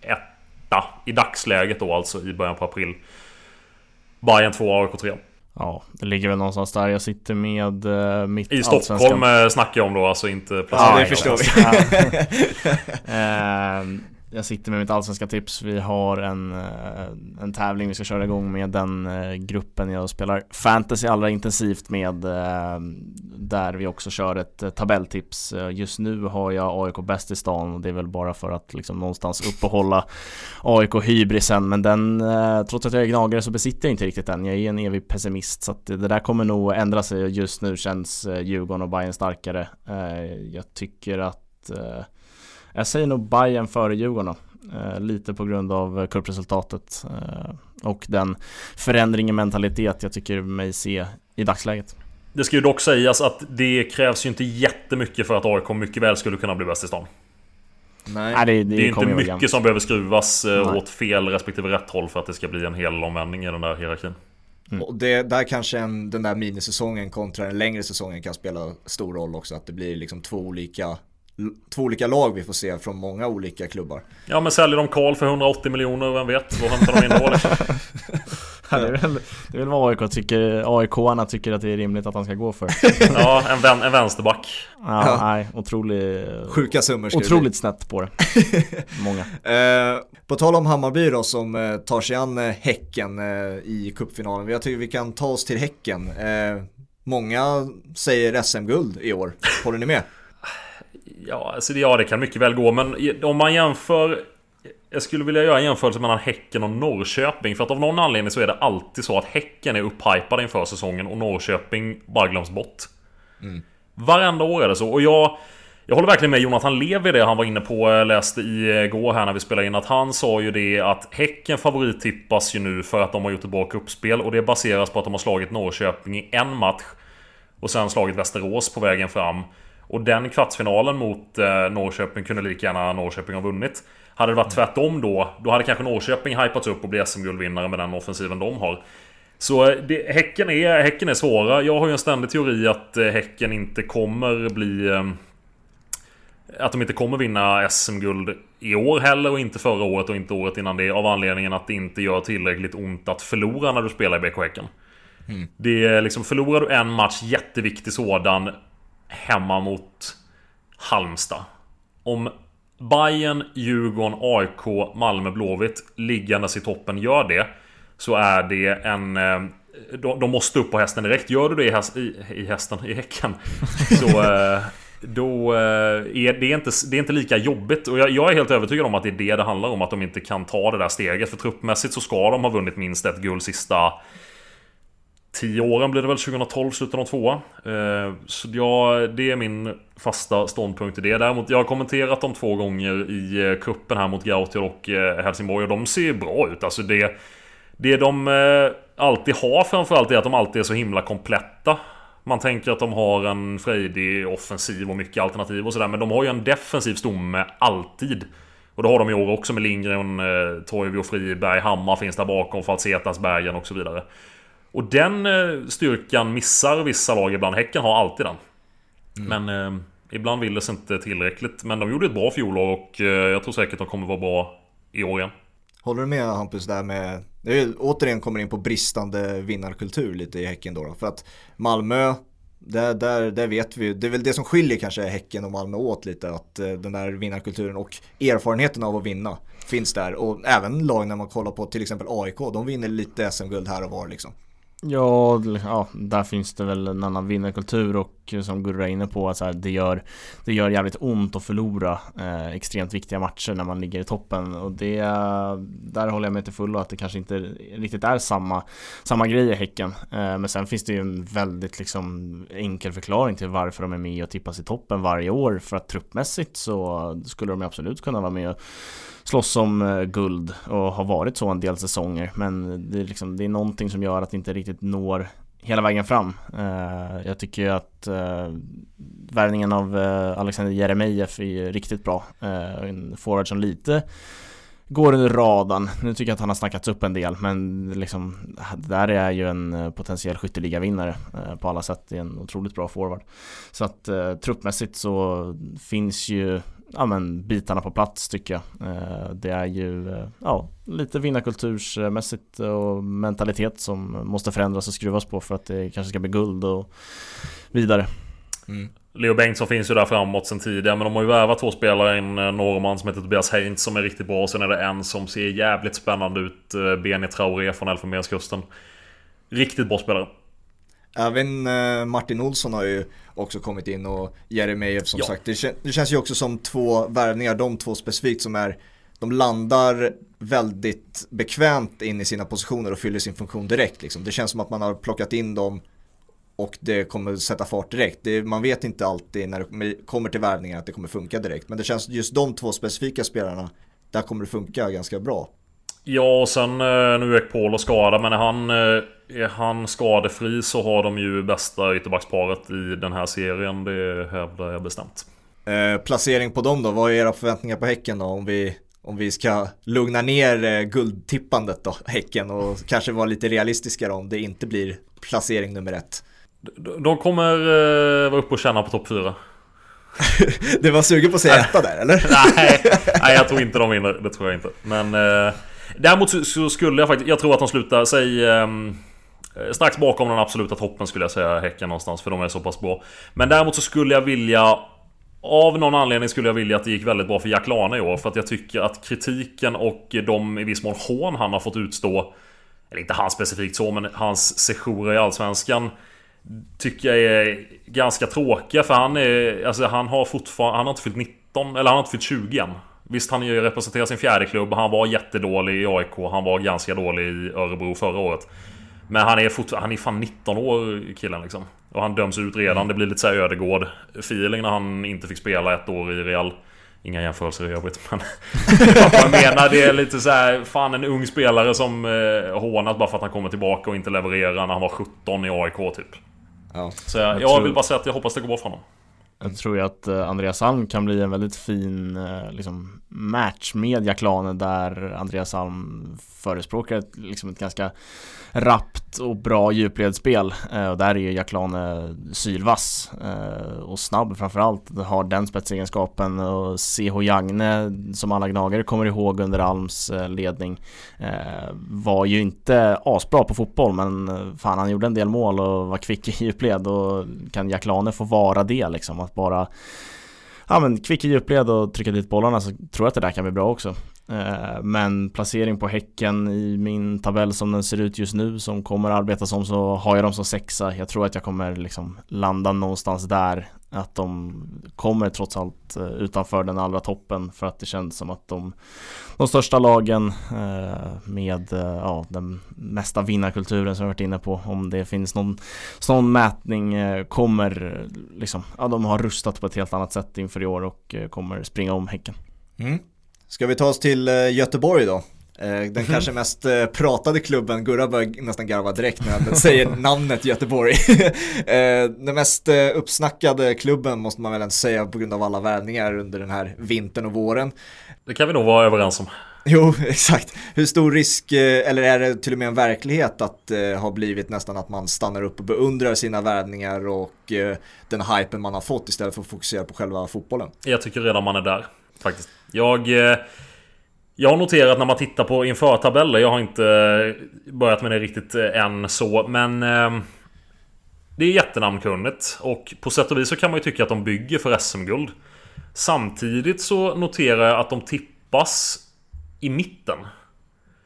etta i dagsläget då alltså i början på april. Bayern 2, AIK 3. Ja, det ligger väl någonstans där. Jag sitter med uh, mitt I Stockholm allsvenska... snackar jag om då, alltså inte placering. Ja, det förstår vi. jag sitter med mitt allsvenska tips. Vi har en, eh, en tävling vi ska köra igång med den eh, gruppen jag spelar fantasy allra intensivt med eh, där vi också kör ett tabelltips. Just nu har jag AIK bäst i stan och det är väl bara för att liksom någonstans uppehålla AIK hybrisen men den, trots att jag är gnagare så besitter jag inte riktigt den. Jag är en evig pessimist så att det där kommer nog ändra sig. Just nu känns Djurgården och Bayern starkare. Jag tycker att jag säger nog Bayern före Djurgården eh, Lite på grund av kuppresultatet eh, och den förändring i mentalitet jag tycker mig se i dagsläget. Det ska ju dock sägas att det krävs ju inte jättemycket för att AIK mycket väl skulle kunna bli bäst i stan. Nej. Nej, det, det, Det är inte mycket jämnt. som behöver skruvas eh, Nej. åt fel respektive rätt håll för att det ska bli en hel omvändning i den där hierarkin. Och det, där kanske en, den där minisäsongen kontra den längre säsongen kan spela stor roll också. Att det blir liksom två olika, två olika lag vi får se från många olika klubbar. Ja men säljer de Karl för 180 miljoner, vem vet? Vad hämtar de in då liksom? Ja, det, är väl, det är väl vad AIK tycker, AIK-arna tycker att det är rimligt att han ska gå för. Ja, en, vän, en vänsterback. Ja, Ja. nej, otrolig, Sjuka summor otroligt snett på det. Många. Eh, på tal om Hammarby då som eh, tar sig an eh, Häcken eh, i cupfinalen. Jag tycker vi kan ta oss till Häcken. Eh, många säger SM-guld i år. Håller ni med? Ja, alltså det, ja, det kan mycket väl gå, men om man jämför... Jag skulle vilja göra en jämförelse mellan Häcken och Norrköping. För att av någon anledning så är det alltid så att Häcken är upphypade inför säsongen och Norrköping bara glöms bort. Varenda år är det så. Och jag... Jag håller verkligen med Jonathan Lev i det han var inne på, jag läste igår här när vi spelade in, att han sa ju det att Häcken favorittippas ju nu för att de har gjort ett bra cupspel och det baseras på att de har slagit Norrköping i en match och sen slagit Västerås på vägen fram. Och den kvartsfinalen mot eh, Norrköping kunde lika gärna Norrköping ha vunnit. Hade det varit tvärtom då, då hade kanske Norrköping hypats upp och blivit SM-guldvinnare med den offensiven de har. Så eh, det, häcken, är, häcken är svåra. Jag har ju en ständig teori att eh, Häcken inte kommer bli... Eh, att de inte kommer vinna SM-guld i år heller och inte förra året och inte året innan det av anledningen att det inte gör tillräckligt ont att förlora när du spelar i BK Häcken. Det är liksom, förlorar du en match, jätteviktig sådan, hemma mot Halmstad. Om Bayern, Djurgården, AIK, Malmö, Blåvitt liggandes i toppen gör det Så är det en... Eh, de, måste upp på hästen direkt. Gör du det i, häst, i, i hästen, i Häcken Så... Eh, då eh, är det inte, det är inte lika jobbigt och jag, jag är helt övertygad om att det är det det handlar om Att de inte kan ta det där steget För truppmässigt så ska de ha vunnit minst ett guld sista 10 åren blir det väl 2012 slutade de tvåa. Så ja, det är min fasta ståndpunkt i det. Däremot, jag har kommenterat dem två gånger i eh, kuppen här mot Gauter och eh, Helsingborg och de ser bra ut. Alltså det, det de eh, alltid har framförallt är att de alltid är så himla kompletta. Man tänker att de har en frejdig offensiv och mycket alternativ och sådär. Men de har ju en defensiv stomme alltid. Och det har de i år också med Lindgren, Toivio, Friberg, Hammar finns där bakom, Falsetas, Bergen och så vidare. Och den eh, styrkan missar vissa lag ibland. Häcken har alltid den. Men eh, ibland vill det inte tillräckligt. Men de gjorde ett bra fjolår och eh, jag tror säkert de kommer vara bra i år igen. Håller du med Hampus där med, det är, återigen kommer in på bristande vinnarkultur lite i Häcken då. då. För att Malmö, där, där, där vet vi det är väl det som skiljer kanske Häcken och Malmö åt lite. Att eh, den där vinnarkulturen och erfarenheten av att vinna finns där. Och även lag när man kollar på till exempel AIK, de vinner lite SM-guld här och var liksom. Ja, ja, där finns det väl en annan vinnarkultur och som Gurra är inne på att så här, det, gör, det gör jävligt ont att förlora eh, extremt viktiga matcher när man ligger i toppen och det, där håller jag med till fullo att det kanske inte riktigt är samma, samma grej i Häcken. Eh, men sen finns det ju en väldigt liksom enkel förklaring till varför de är med och tippas i toppen varje år för att truppmässigt så skulle de absolut kunna vara med och slåss om eh, guld och har varit så en del säsonger men det är, liksom, det är någonting som gör att det inte riktigt når hela vägen fram. Eh, jag tycker ju att eh, värvningen av Alexander Jeremejeff är ju riktigt bra. En forward som lite går under radarn. Nu tycker jag att han har snackats upp en del men liksom det där är ju en potentiell skytteligavinnare eh, på alla sätt. Det är en otroligt bra forward. Så att eh, truppmässigt så finns ju ja, men, bitarna på plats tycker jag. Eh, det är ju eh, ja, lite vinnarkultursmässigt och mentalitet som måste förändras och skruvas på för att det kanske ska bli guld och vidare. Mm. Leo Bengtsson finns ju där framåt sen tidigare men de har ju värvat två spelare. En eh, norrman som heter Tobias Heinz som är riktigt bra och sen är det en som ser jävligt spännande ut. Beni Traoré från Elfenbenskusten. Riktigt bra spelare. Även eh, Martin Olsson har ju också kommit in och Jeremejeff som Ja. sagt. Det, kän- det känns ju också som två värvningar, de två specifikt som är, de landar väldigt bekvämt in i sina positioner och fyller sin funktion direkt. Liksom. Det känns som att man har plockat in dem och det kommer sätta fart direkt. Det, man vet inte alltid när det kommer till värvningar att det kommer funka direkt. Men det känns just de två specifika spelarna, där kommer det funka ganska bra. Ja, och sen nu är Paul skadad, men är han, är han skadefri så har de ju bästa ytterbacksparet i den här serien. Det hävdar jag bestämt. Eh, placering på dem då, vad är era förväntningar på Häcken då? Om vi, om vi ska lugna ner eh, guldtippandet då, Häcken och kanske vara lite realistiska då, om det inte blir placering nummer ett. De kommer eh, vara uppe och känna på topp fyra. du var sugen på att säga etta där eller? nej, nej, jag tror inte de vinner. Det tror jag inte. Men eh, däremot så, så, skulle jag faktiskt, jag tror att de slutar, säg ehm, eh, Strax bakom den absoluta toppen skulle jag säga Häcken någonstans för de är så pass bra. Men däremot så skulle jag vilja av någon anledning skulle jag vilja att det gick väldigt bra för Jack Lane i år. För att jag tycker att kritiken och de i viss mån hån han har fått utstå Eller inte han specifikt så, men hans sessioner i Allsvenskan Tycker jag är ganska tråkiga för han är... Alltså han har fortfarande... Han har inte fyllt 19, eller han har inte fyllt 20 än. Visst, han representerar sin fjärde klubb. Han var jättedålig i AIK. Han var ganska dålig i Örebro förra året. Men han är fortfarande... Han är fan 19 år killen liksom. Och han döms ut redan. Det blir lite såhär Ödegård feeling när han inte fick spela ett år i Real. Inga jämförelser i övrigt men... jag menar det är lite så här, Fan en ung spelare som eh, hånas bara för att han kommer tillbaka och inte levererar när han var 17 i AIK typ. Ja. Så jag, jag, jag tror... vill bara säga att jag hoppas det går bra för honom. Mm. Jag tror ju att eh, Andreas Alm kan bli en väldigt fin eh, liksom, match med Jaklane där Andreas Alm förespråkar ett, liksom ett ganska rappt och bra djupledsspel. Eh, och där är ju Jaklane sylvass och snabb framförallt. Har den spetsegenskapen och CH Jagne som alla gnagare kommer ihåg under Alms ledning var ju inte asbra på fotboll men fan han gjorde en del mål och var kvick i djupled. Och kan Jaklane få vara det liksom? Att bara ja, men kvick i djupled och trycka dit bollarna så tror jag att det där kan bli bra också. Eh, men placering på Häcken i min tabell som den ser ut just nu som kommer arbetas om så har jag dem som sexa. Jag tror att jag kommer liksom landa någonstans där. Att de kommer trots allt eh, utanför den allra toppen för att det känns som att de, de största lagen eh, med eh, ja, den mesta vinnarkulturen som vi varit inne på om det finns någon sån mätning eh, kommer liksom, ja de har rustat på ett helt annat sätt inför i år och eh, kommer springa om Häcken. Mm. Ska vi ta oss till Göteborg då? Eh, den mhm. kanske mest eh, pratade klubben, Gurra börjar nästan garva direkt när han säger namnet Göteborg. Den mest uppsnackade klubben måste man väl ens säga på grund av alla värvningar under den här vintern och våren. Det kan vi nog vara överens om. Jo, exakt. Hur stor risk, eller är det till och med en verklighet att det har blivit nästan att man stannar upp och beundrar sina värvningar och den hypen man har fått istället för att fokusera på själva fotbollen? Jag tycker redan man är där, faktiskt. Jag... Eh, jag har noterat när man tittar på införtabeller, jag har inte eh, börjat med det riktigt eh, än så, men... Det är jättenamnkunnigt och på sätt och vis så kan man ju tycka att de bygger för SM-guld. Samtidigt så noterar jag att de tippas i mitten.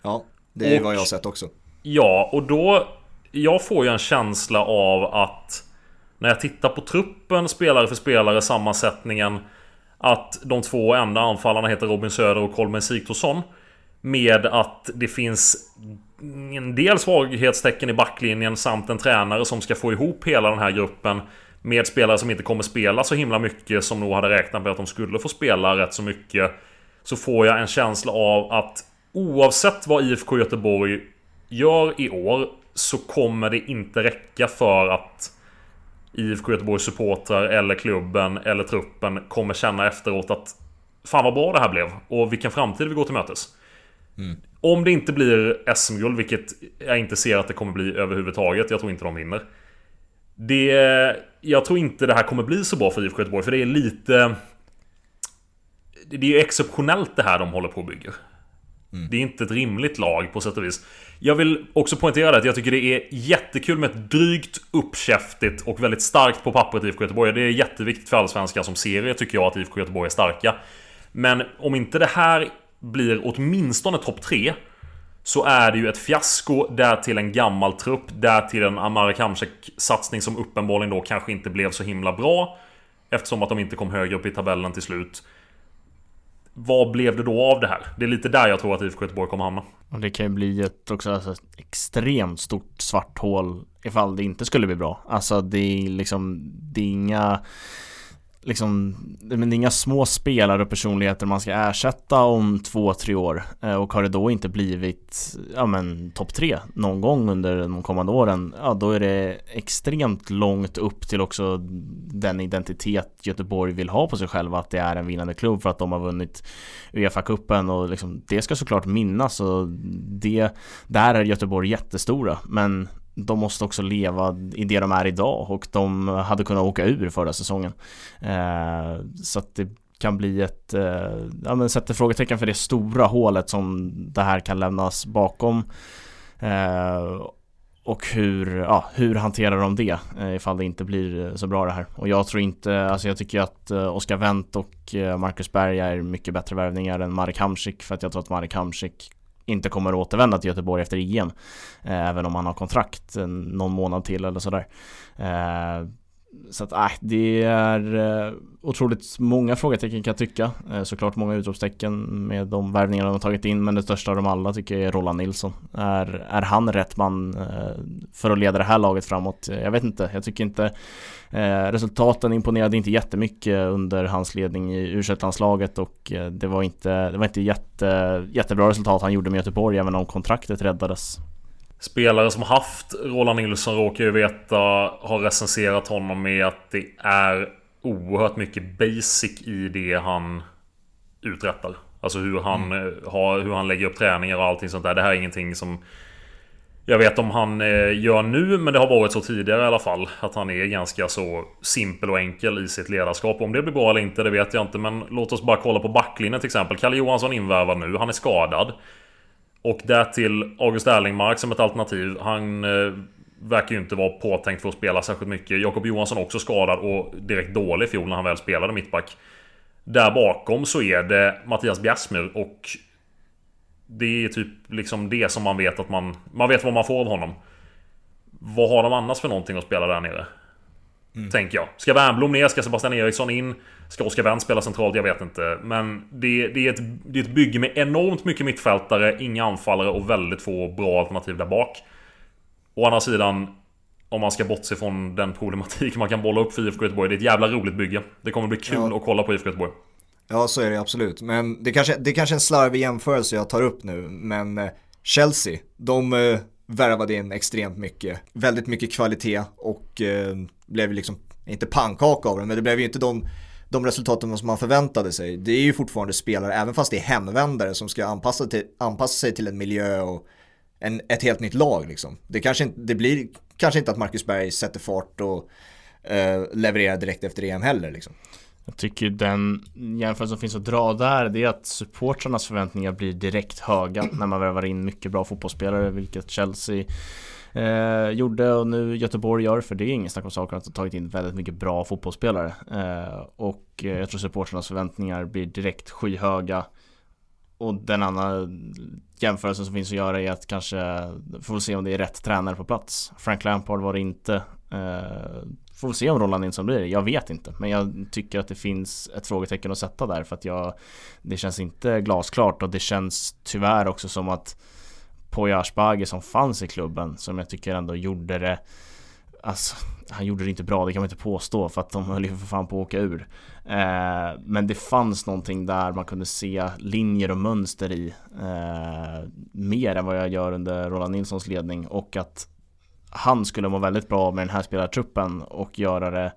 Ja, det är och, vad jag har sett också. Ja, och då... Jag får ju en känsla av att när jag tittar på truppen, spelare för spelare, sammansättningen att de två enda anfallarna heter Robin Söder och Kolmen Sigthorsson. Med att det finns en del svaghetstecken i backlinjen samt en tränare som ska få ihop hela den här gruppen med spelare som inte kommer spela så himla mycket som nog hade räknat med att de skulle få spela rätt så mycket. Så får jag en känsla av att oavsett vad IFK Göteborg gör i år så kommer det inte räcka för att IFK Göteborgs supportrar eller klubben eller truppen kommer känna efteråt att Fan vad bra det här blev och vilken framtid vi går till mötes. Mm. Om det inte blir SM-guld, vilket jag inte ser att det kommer bli överhuvudtaget. Jag tror inte de vinner. Det... Jag tror inte det här kommer bli så bra för IFK Göteborg, för det är lite... Det är ju exceptionellt det här de håller på och bygger. Mm. Det är inte ett rimligt lag på sätt och vis. Jag vill också poängtera det att jag tycker det är jättekul med ett drygt, uppkäftigt och väldigt starkt på pappret IFK Göteborg. Det är jätteviktigt för allsvenskan som serie tycker jag att IFK Göteborg är starka. Men om inte det här blir åtminstone topp 3 så är det ju ett fiasko där till en gammal trupp, där till en Amara satsning som uppenbarligen då kanske inte blev så himla bra. Eftersom att de inte kom högre upp i tabellen till slut. Vad blev det då av det här? Det är lite där jag tror att IFK Göteborg kommer hamna. Och det kan ju bli ett också alltså, extremt stort svart hål ifall det inte skulle bli bra. Alltså det är liksom, det är inga liksom, det är inga små spelare och personligheter man ska ersätta om två, tre år. Eh, och har det då inte blivit, ja men topp tre någon gång under de kommande åren, ja då är det extremt långt upp till också den identitet Göteborg vill ha på sig själva, att det är en vinnande klubb för att de har vunnit Uefa-cupen och liksom, det ska såklart minnas och det, där är Göteborg jättestora, men de måste också leva i det de är idag och de hade kunnat åka ur förra säsongen. Eh, så att det kan bli ett, eh, ja men sätter frågetecken för det stora hålet som det här kan lämnas bakom. Eh, och hur, ja, hur hanterar de det eh, ifall det inte blir eh, så bra det här? Och jag tror inte, alltså jag tycker att eh, Oskar Wendt och eh, Marcus Berg är mycket bättre värvningar än Marek Hamsik för att jag tror att Marek Hamsik inte kommer att återvända till Göteborg efter EM. Eh, även om han har kontrakt någon månad till eller sådär. Eh, så att äh, det är eh, otroligt många frågetecken kan jag tycka. Såklart många utropstecken med de värvningar de har tagit in men det största av dem alla tycker jag är Roland Nilsson. Är, är han rätt man för att leda det här laget framåt? Jag vet inte. Jag tycker inte Eh, resultaten imponerade inte jättemycket under hans ledning i u landslaget och eh, det var inte, det var inte jätte, jättebra resultat han gjorde med Göteborg även om kontraktet räddades. Spelare som haft Roland Nilsson råkar ju veta har recenserat honom med att det är oerhört mycket basic i det han uträttar. Alltså hur han, mm. har, hur han lägger upp träningar och allting sånt där. Det här är ingenting som jag vet om han eh, gör nu, men det har varit så tidigare i alla fall. Att han är ganska så simpel och enkel i sitt ledarskap. Om det blir bra eller inte, det vet jag inte. Men låt oss bara kolla på backlinjen till exempel. Kalle Johansson invärvad nu, han är skadad. Och därtill August Erlingmark som ett alternativ. Han eh, verkar ju inte vara påtänkt för att spela särskilt mycket. Jakob Johansson också skadad och direkt dålig i fjol när han väl spelade mittback. Där bakom så är det Mattias Bjärsmyr och det är typ liksom det som man vet att man... Man vet vad man får av honom. Vad har de annars för någonting att spela där nere? Mm. Tänker jag. Ska Wernbloom ner? Ska Sebastian Eriksson in? Ska Oskar Wendt spela centralt? Jag vet inte. Men det, det, är ett, det är ett bygge med enormt mycket mittfältare, inga anfallare och väldigt få bra alternativ där bak. Å andra sidan, om man ska bortse från den problematik man kan bolla upp för IFK Göteborg. Det är ett jävla roligt bygge. Det kommer bli kul ja. att kolla på IFK Göteborg. Ja, så är det absolut. Men det kanske, det kanske är en slarvig jämförelse jag tar upp nu. Men eh, Chelsea, de eh, värvade in extremt mycket. Väldigt mycket kvalitet och eh, blev liksom, inte pannkaka av det, men det blev ju inte de, de resultaten som man förväntade sig. Det är ju fortfarande spelare, även fast det är hemvändare som ska anpassa, till, anpassa sig till en miljö och en, ett helt nytt lag liksom. Det, kanske inte, det blir kanske inte att Marcus Berg sätter fart och eh, levererar direkt efter EM heller liksom. Jag tycker den jämförelse som finns att dra där det är att supportrarnas förväntningar blir direkt höga när man värvar in mycket bra fotbollsspelare vilket Chelsea eh, gjorde och nu Göteborg gör för det är ingen snack om saker att ha tagit in väldigt mycket bra fotbollsspelare eh, och eh, jag tror supportrarnas förväntningar blir direkt skyhöga och den andra jämförelsen som finns att göra är att kanske får se om det är rätt tränare på plats. Frank Lampard var det inte. Eh, Får vi se om Roland Nilsson blir det. Jag vet inte. Men jag tycker att det finns ett frågetecken att sätta där för att jag Det känns inte glasklart och det känns tyvärr också som att Poya Asbaghi som fanns i klubben som jag tycker ändå gjorde det Alltså han gjorde det inte bra, det kan man inte påstå för att de höll ju för fan på att åka ur. Eh, men det fanns någonting där man kunde se linjer och mönster i. Eh, mer än vad jag gör under Roland Nilssons ledning och att han skulle må väldigt bra med den här spelartruppen och göra det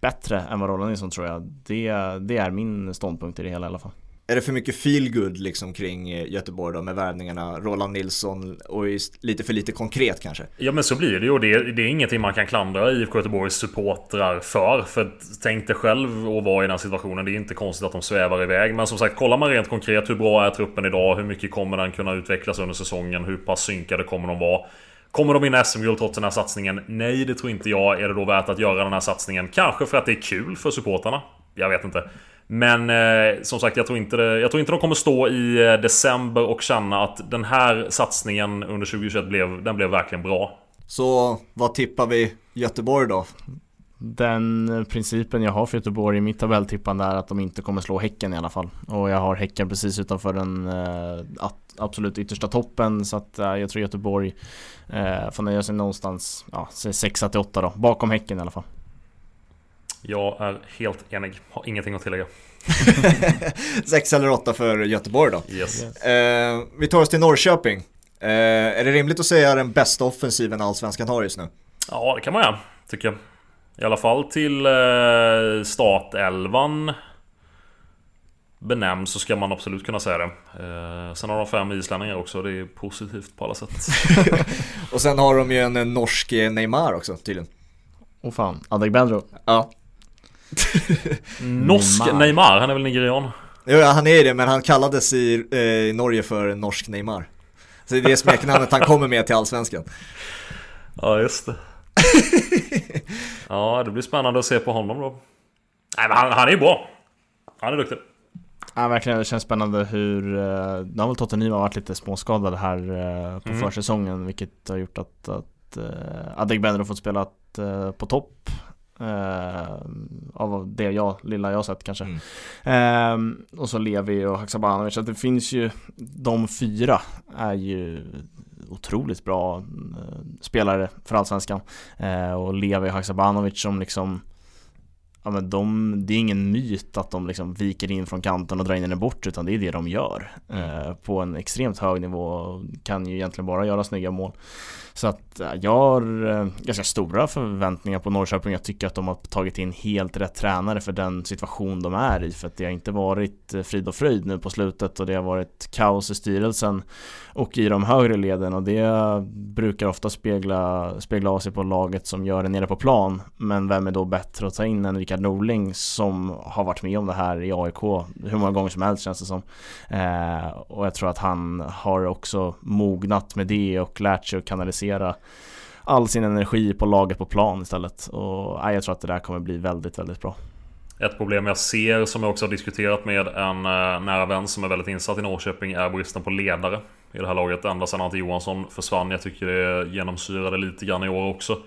bättre än vad Roland Nilsson tror jag. Det, det är min ståndpunkt i det hela i alla fall. Är det för mycket feelgood liksom kring eh, Göteborg då med värvningarna, Roland Nilsson och lite för lite konkret kanske? Ja men så blir det ju och det, det är ingenting man kan klandra IFK Göteborgs supportrar för. För tänk dig själv att vara i den situationen. Det är inte konstigt att de svävar iväg. Men som sagt, kollar man rent konkret hur bra är truppen idag? Hur mycket kommer den kunna utvecklas under säsongen? Hur pass synkade kommer de vara? Kommer de vinna SM-guld trots den här satsningen? Nej, det tror inte jag. Är det då värt att göra den här satsningen? Kanske för att det är kul för supportarna. Jag vet inte. Men eh, som sagt, jag tror, inte det, jag tror inte de kommer stå i eh, december och känna att den här satsningen under 2021 blev, den blev verkligen bra. Så vad tippar vi Göteborg då? Den principen jag har för Göteborg i mitt tabelltippande är att de inte kommer slå Häcken i alla fall. Och jag har Häcken precis utanför den eh, absolut yttersta toppen så att eh, jag tror Göteborg eh, får nöja sig någonstans, ja, 6 8 då, bakom Häcken i alla fall. Jag är helt enig, har ingenting att tillägga. Sex eller åtta för Göteborg då. Yes. Eh, vi tar oss till Norrköping. Eh, är det rimligt att säga den bästa offensiven Allsvenskan har just nu? Ja, det kan man göra, tycker jag. I alla fall till eh, startelvan benämns så ska man absolut kunna säga det. Eh, sen har de fem islänningar också, det är positivt på alla sätt. och sen har de ju en, norsk Neymar också tydligen. Åh oh, fan, Adegbenro. Ja. norsk Neymar, han är väl nigerian? Jo, ja, han är det, men han kallades i, eh, i Norge för norsk Neymar. Så det är det smeknamnet han kommer med till Allsvenskan. Ja, just det. ja, det blir spännande att se på honom då. Nej, men han, han är ju bra. Han är duktig. Ja verkligen, det känns spännande hur, eh, nu har väl Tottenham varit lite småskadade här eh, på mm. försäsongen vilket har gjort att, att uh, Adegbenro har fått spela på topp Uh, av det jag, lilla jag sett kanske. Mm. Uh, och så Levi och Haksabanovic. Så det finns ju, de fyra är ju otroligt bra eh, spelare för Allsvenskan. Eh, och Levi och Haksabanovic som liksom ja, men de, det är ingen myt att de liksom viker in från kanten och drar in den bort utan det är det de gör mm. eh, på en extremt hög nivå och kan ju egentligen bara göra snygga mål. Så att eh, jag har eh, ganska stora förväntningar på Norrköping. Jag tycker att de har tagit in helt rätt tränare för den situation de är i. För att det har inte varit eh, frid och fröjd nu på slutet och det har varit kaos i styrelsen och i de högre leden och det brukar ofta spegla, spegla av sig på laget som gör det nere på plan. Men vem är då bättre att ta in än Rickard Norling som har varit med om det här i AIK hur många gånger som helst känns det som. Eh, och jag tror att han har också mognat med det och lärt sig att kanalisera all sin energi på laget på plan istället. Och jag tror att det där kommer bli väldigt, väldigt bra. Ett problem jag ser som jag också har diskuterat med en eh, nära vän som är väldigt insatt i Norrköping är bristen på ledare i det här laget. Ända sedan Ante Johansson försvann. Jag tycker det genomsyrade lite grann i år också.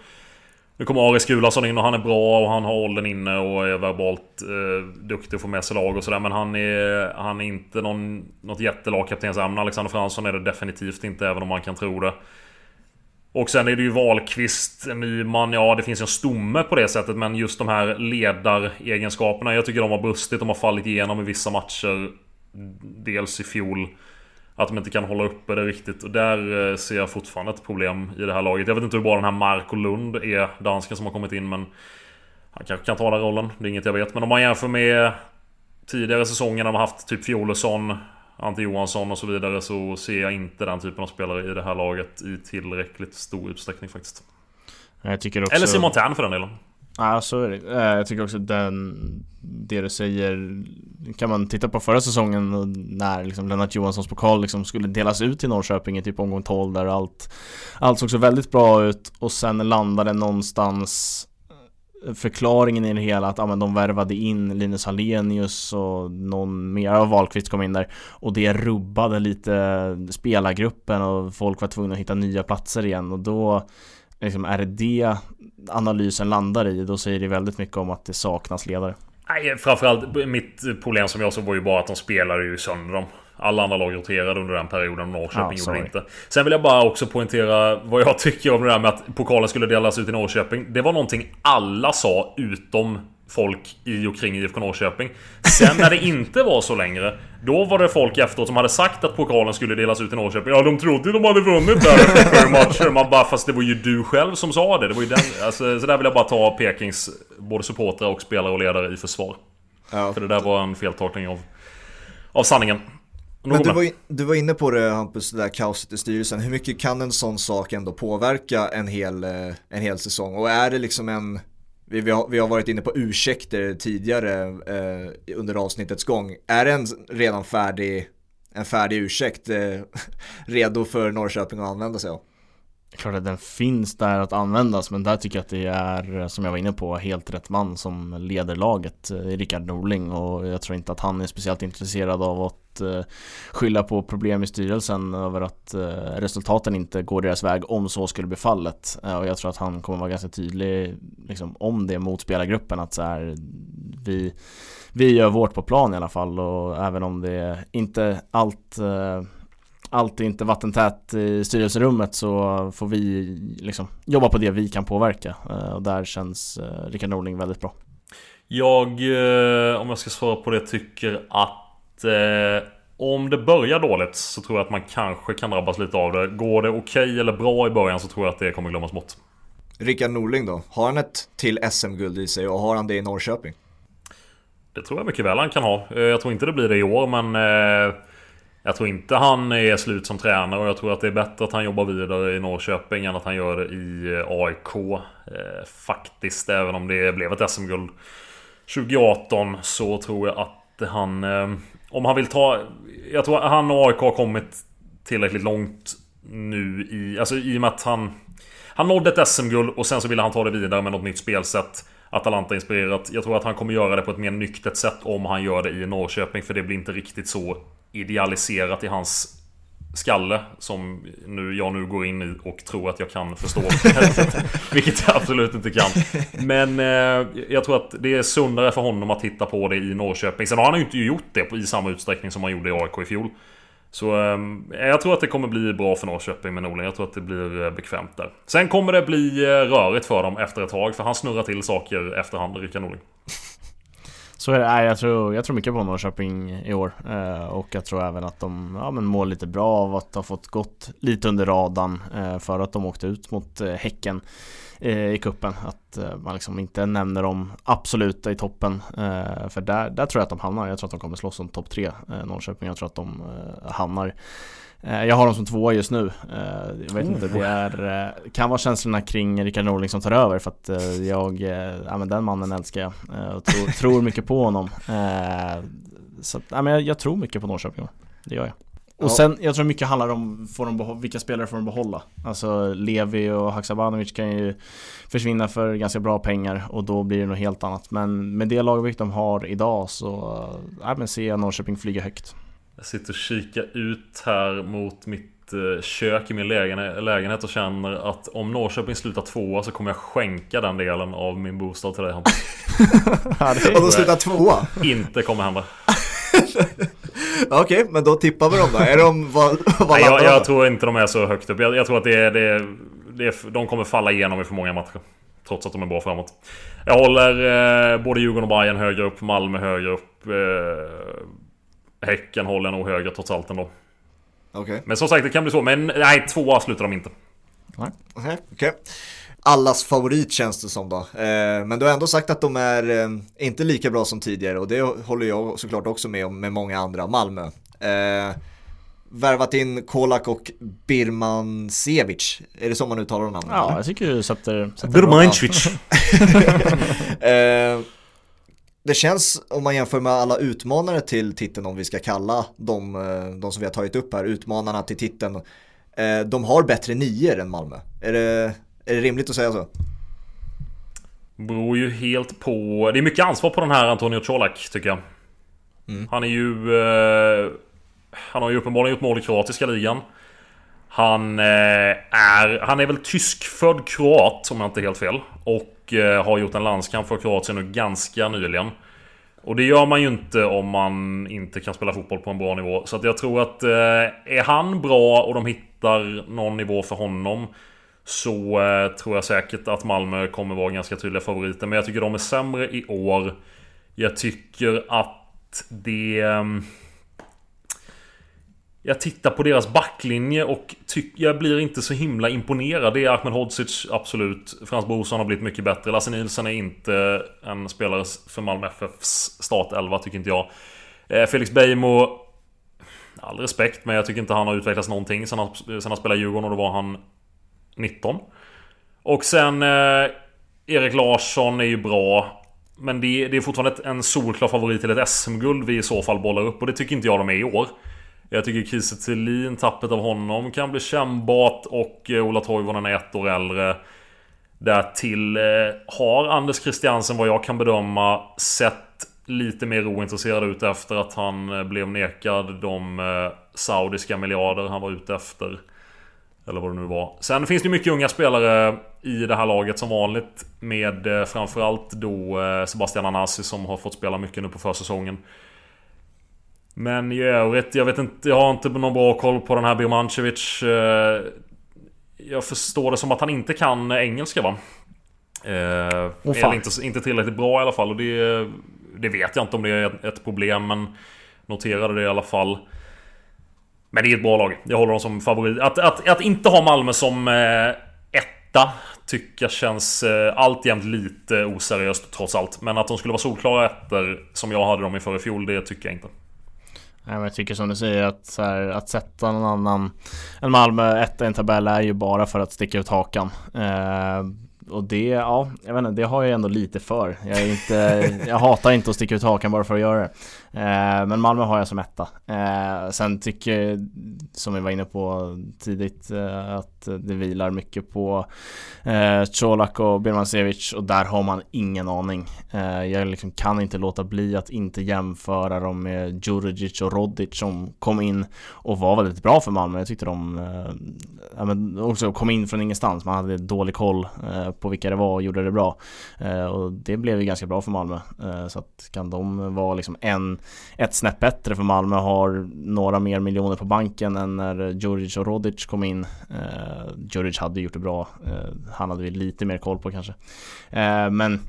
Nu kommer Aris Gulason in och han är bra och han har åldern inne och är verbalt eh, duktig att få med sig lag och sådär. Men han är, han är inte någon, något jättelagkaptensämne. Alexander Fransson är det definitivt inte, även om man kan tro det. Och sen är det ju Wahlqvist, Nyman, ja det finns ju en stomme på det sättet men just de här ledaregenskaperna Jag tycker de har brustit, de har fallit igenom i vissa matcher. Dels i fjol Att de inte kan hålla uppe det riktigt. Och där eh, ser jag fortfarande ett problem i det här laget. Jag vet inte hur bra den här Marko Lund är, dansken som har kommit in men Han kanske kan ta den rollen, det är inget jag vet. Men om man jämför med Tidigare säsonger när de har haft typ Fjolesson Ante Johansson och så vidare så ser jag inte den typen av spelare i det här laget i tillräckligt stor utsträckning faktiskt. Jag tycker också... Eller Simon Tern för den delen. Ja, så är det. Eh, jag tycker också den, det du säger, kan man titta på förra säsongen när liksom Lennart Johanssons pokal liksom skulle delas ut till Norrköping i typ omgång 12 där allt, allt såg så väldigt bra ut och sen landade någonstans förklaringen i det hela att ah, men de värvade in Linus Hallenius och någon mer av Wahlqvist kom in där och det rubbade lite spelargruppen och folk var tvungna att hitta nya platser igen och då liksom, är det det analysen landar i då säger det väldigt mycket om att det saknas ledare. Nej, framförallt mitt problem som jag såg var ju bara att de spelade ju sönder dem. Alla andra lag roterade under den perioden Norrköping ja, gjorde inte. Sen vill jag bara också poängtera vad jag tycker om det där med att pokalen skulle delas ut i Norrköping. Det var någonting alla sa utom folk i och kring IFK Norrköping. Sen när det inte var så längre, då var det folk efteråt som hade sagt att pokalen skulle delas ut i Norrköping. Ja, de trodde ju de hade vunnit där efter matcher. Man bara, fast det var ju du själv som sa det. Det var ju den, alltså, så där vill jag bara ta Pekings både supportrar och spelare och ledare i försvar. Ja. För det där var en feltolkning av, av sanningen. Men du var, in, du var inne på det Hampus, det där kaoset i styrelsen. Hur mycket kan en sån sak ändå påverka en hel, eh, en hel säsong? Och är det liksom en, vi, vi, har, vi har varit inne på ursäkter tidigare eh, under avsnittets gång. Är det en redan färdig, en färdig ursäkt eh, redo för Norrköping att använda sig av? klart att den finns där att användas men där tycker jag att det är, som jag var inne på, helt rätt man som leder laget, eh, Rickard Norling och jag tror inte att han är speciellt intresserad av att Eh, skylla på problem i styrelsen över att eh, resultaten inte går deras väg om så skulle bli fallet. Eh, och jag tror att han kommer vara ganska tydlig liksom, om det mot spelargruppen att så här, vi, vi gör vårt på plan i alla fall och även om det inte allt allt är inte vattentät i styrelserummet så får vi liksom jobba på det vi kan påverka och där känns Rickard Norling väldigt bra. Jag, om jag ska svara på det, tycker att eh, om det börjar dåligt så tror jag att man kanske kan drabbas lite av det. Går det okej okay eller bra i början så tror jag att det kommer glömmas bort. Rickard Norling då? Har han ett till SM-guld i sig och har han det i Norrköping? Det tror jag mycket väl han kan ha. Eh, jag tror inte det blir det i år men eh, jag tror inte han är slut som tränare och jag tror att det är bättre att han jobbar vidare i Norrköping än att han gör det i eh, AIK. Faktiskt, även om det blev ett SM-guld 2018 så tror jag att han... Om han vill ta... Jag tror att han och AIK har kommit tillräckligt långt nu i... Alltså i och med att han... Han nådde ett SM-guld och sen så ville han ta det vidare med något nytt spelsätt. Atalanta-inspirerat. Jag tror att han kommer göra det på ett mer nyktert sätt om han gör det i Norrköping. För det blir inte riktigt så idealiserat i hans skalle som nu, jag nu går in i och tror att jag kan förstå. vilket jag absolut inte kan. Men eh, jag tror att det är sundare för honom att titta på det i Norrköping. Sen har han ju inte gjort det i samma utsträckning som han gjorde i AIK i fjol. Så eh, jag tror att det kommer bli bra för Norrköping med Norling. Jag tror att det blir eh, bekvämt där. Sen kommer det bli eh, rörigt för dem efter ett tag. För han snurrar till saker efterhand, Rickard Norling. Så är det. Nej, jag, tror, jag tror mycket på Norrköping i år. Eh, och jag tror även att de ja, men mår lite bra av att ha fått gått lite under radarn eh, för att de åkte ut mot eh, Häcken eh, i kuppen Att eh, man liksom inte nämner dem absoluta i toppen. Eh, för där, där tror jag att de hamnar. Jag tror att de kommer slåss om topp tre, Norrköping. Jag tror att de hamnar jag har dem som tvåa just nu. Eh, jag vet oh. inte, det är, eh, kan vara känslorna kring Rickard Norling som tar över för att jag, ja men den mannen älskar jag och tror, tror mycket på honom. Så ja, men jag, jag tror mycket på Norrköping, det gör jag. Och sen, jag tror mycket handlar om får de vilka spelare får de behålla. Alltså Levi och Haksabanovic kan ju försvinna för ganska bra pengar och då blir det något helt annat. Men med det lagvikt de har idag så ja, men ser jag Norrköping flyga högt. Jag sitter och kikar ut här mot mitt eh, kök i min lägenhet och känner att om Norrköping slutar tvåa så kommer jag skänka den delen av min bostad till dig Hampus. och de slutar tvåa? Inte kommer hända. Okej, okay, men då tippar vi dem då. Är de, vad, vad Nej, jag, jag tror inte de är så högt upp. Jag, jag tror att det är, det, är, det är, de kommer falla igenom i för många matcher. Trots att de är bra framåt. Jag håller eh, både Djurgården och Bayern högre upp, Malmö högre upp. Eh, Häcken håller nog högre trots allt ändå. Okay. Men som sagt, det kan bli så. Men nej, tvåa slutar de inte. Nej, okej. Okay. Allas favorit känns det som då. Eh, men du har ändå sagt att de är eh, inte lika bra som tidigare och det håller jag såklart också med om med många andra. Malmö. Eh, värvat in Kolak och Birman Sevic. Är det så man uttalar namnet? Ja, jag tycker du sätter, sätter Birmancevic. det känns, om man jämför med alla utmanare till titeln, om vi ska kalla de, eh, de som vi har tagit upp här, utmanarna till titeln, eh, de har bättre nior än Malmö. Är det, är det rimligt att säga så? Beror ju helt på... Det är mycket ansvar på den här Antonio Colak, tycker jag. Mm. Han är ju... Eh, han har ju uppenbarligen gjort mål i kroatiska ligan. Han är... Han är väl tyskfödd kroat, om jag inte är helt fel. Och och eh, har gjort en landskamp för Kroatien nu ganska nyligen. Och det gör man ju inte om man inte kan spela fotboll på en bra nivå. Så att jag tror att eh, är han bra och de hittar någon nivå för honom så eh, tror jag säkert att Malmö kommer vara ganska tydliga favoriter. Men jag tycker de är sämre i år. Jag tycker att det... Ehm, jag tittar på deras backlinje och jag blir inte så himla imponerad. Det är Ahmed Hodzic, absolut. Frans Brorsson har blivit mycket bättre. Lasse Nilsson är inte en spelare för Malmö FFs startelva, tycker inte jag. Eh, Felix Beijmo... All respekt, men jag tycker inte han har utvecklats någonting sen han, sen han spelade Djurgården och då var han 19. Och sen... Eh, Erik Larsson är ju bra. Men det, det är fortfarande en solklar favorit till ett SM-guld vi i så fall bollar upp och det tycker inte jag de är i år. Jag tycker Kiese Thelin, tappet av honom kan bli kännbart och eh, Ola Toivonen är ett år äldre. Därtill eh, har Anders Christiansen vad jag kan bedöma sett lite mer ointresserad ut efter att han eh, blev nekad de saudiska miljarder han var ute efter. Eller vad det nu var. Sen finns det mycket unga spelare i det här laget som vanligt. Med framförallt då Sebastian Anasi som har fått spela mycket nu på försäsongen. Men i övrigt, jag vet inte, jag har inte någon bra koll på den här Birmancevic. Eh, jag förstår det som att han inte kan engelska va? Eh, oh, är inte, inte tillräckligt bra i alla fall och det, det vet jag inte om det är ett problem men Noterade det i alla fall. Men det är ett bra lag. Jag håller dem som favorit. Att, att, att inte ha Malmö som eh, etta tycker jag känns eh, alltjämt lite oseriöst trots allt. Men att de skulle vara solklara ettor som jag hade dem i förra fjol, det tycker jag inte. Jag tycker som du säger att, så här, att sätta någon annan än Malmö etta i en tabell är ju bara för att sticka ut hakan. Eh, och det, ja, jag vet inte, det har jag ändå lite för. Jag, inte, jag hatar inte att sticka ut hakan bara för att göra det. Eh, men Malmö har jag som etta. Eh, sen tycker jag, som vi var inne på tidigt, eh, att det vilar mycket på eh, Colak och Birmancevic och där har man ingen aning. Eh, jag liksom kan inte låta bli att inte jämföra dem med Djurdjic och Rodic som kom in och var väldigt bra för Malmö. Jag tyckte de eh, men också kom in från ingenstans. Man hade dålig koll eh, på vilka det var och gjorde det bra. Eh, och det blev ju ganska bra för Malmö. Eh, så att kan de vara liksom en, ett snäpp bättre för Malmö har några mer miljoner på banken än när Djurdjic och Rodic kom in. Eh, Djurdjic hade gjort det bra. Eh, han hade vi lite mer koll på kanske. Eh, men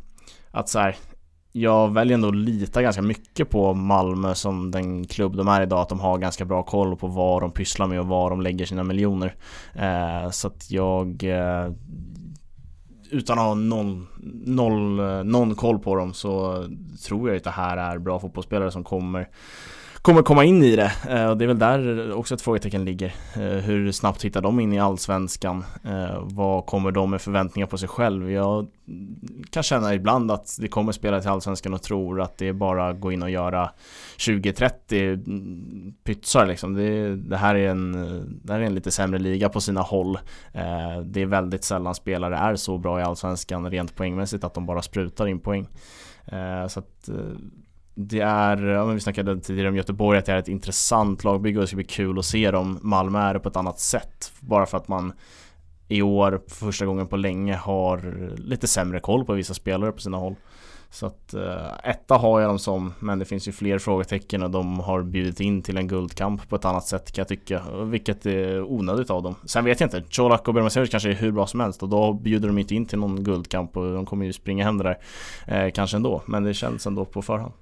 att så här, jag väljer ändå att lita ganska mycket på Malmö som den klubb de är idag. Att de har ganska bra koll på vad de pysslar med och var de lägger sina miljoner. Eh, så att jag eh, utan att ha någon, noll, eh, någon koll på dem så tror jag att det här är bra fotbollsspelare som kommer kommer komma in i det. Eh, och det är väl där också ett frågetecken ligger. Eh, hur snabbt hittar de in i Allsvenskan? Eh, vad kommer de med förväntningar på sig själv? Jag kan känna ibland att det kommer spela till Allsvenskan och tror att det är bara att gå in och göra 20-30 pytsar liksom. Det, det, här är en, det här är en lite sämre liga på sina håll. Det är väldigt sällan spelare är så bra i Allsvenskan rent poängmässigt att de bara sprutar in poäng. Så att det är, ja, men vi snackade tidigare om Göteborg, att det är ett intressant lagbygge och det ska bli kul att se dem. Malmö är det på ett annat sätt. Bara för att man i år, för första gången på länge, har lite sämre koll på vissa spelare på sina håll. Så att uh, etta har jag dem som, men det finns ju fler frågetecken och de har bjudit in till en guldkamp på ett annat sätt kan jag tycka, vilket är onödigt av dem. Sen vet jag inte, Colak och Bermasevic kanske är hur bra som helst och då bjuder de inte in till någon guldkamp och de kommer ju springa hem där, eh, kanske ändå, men det känns ändå på förhand.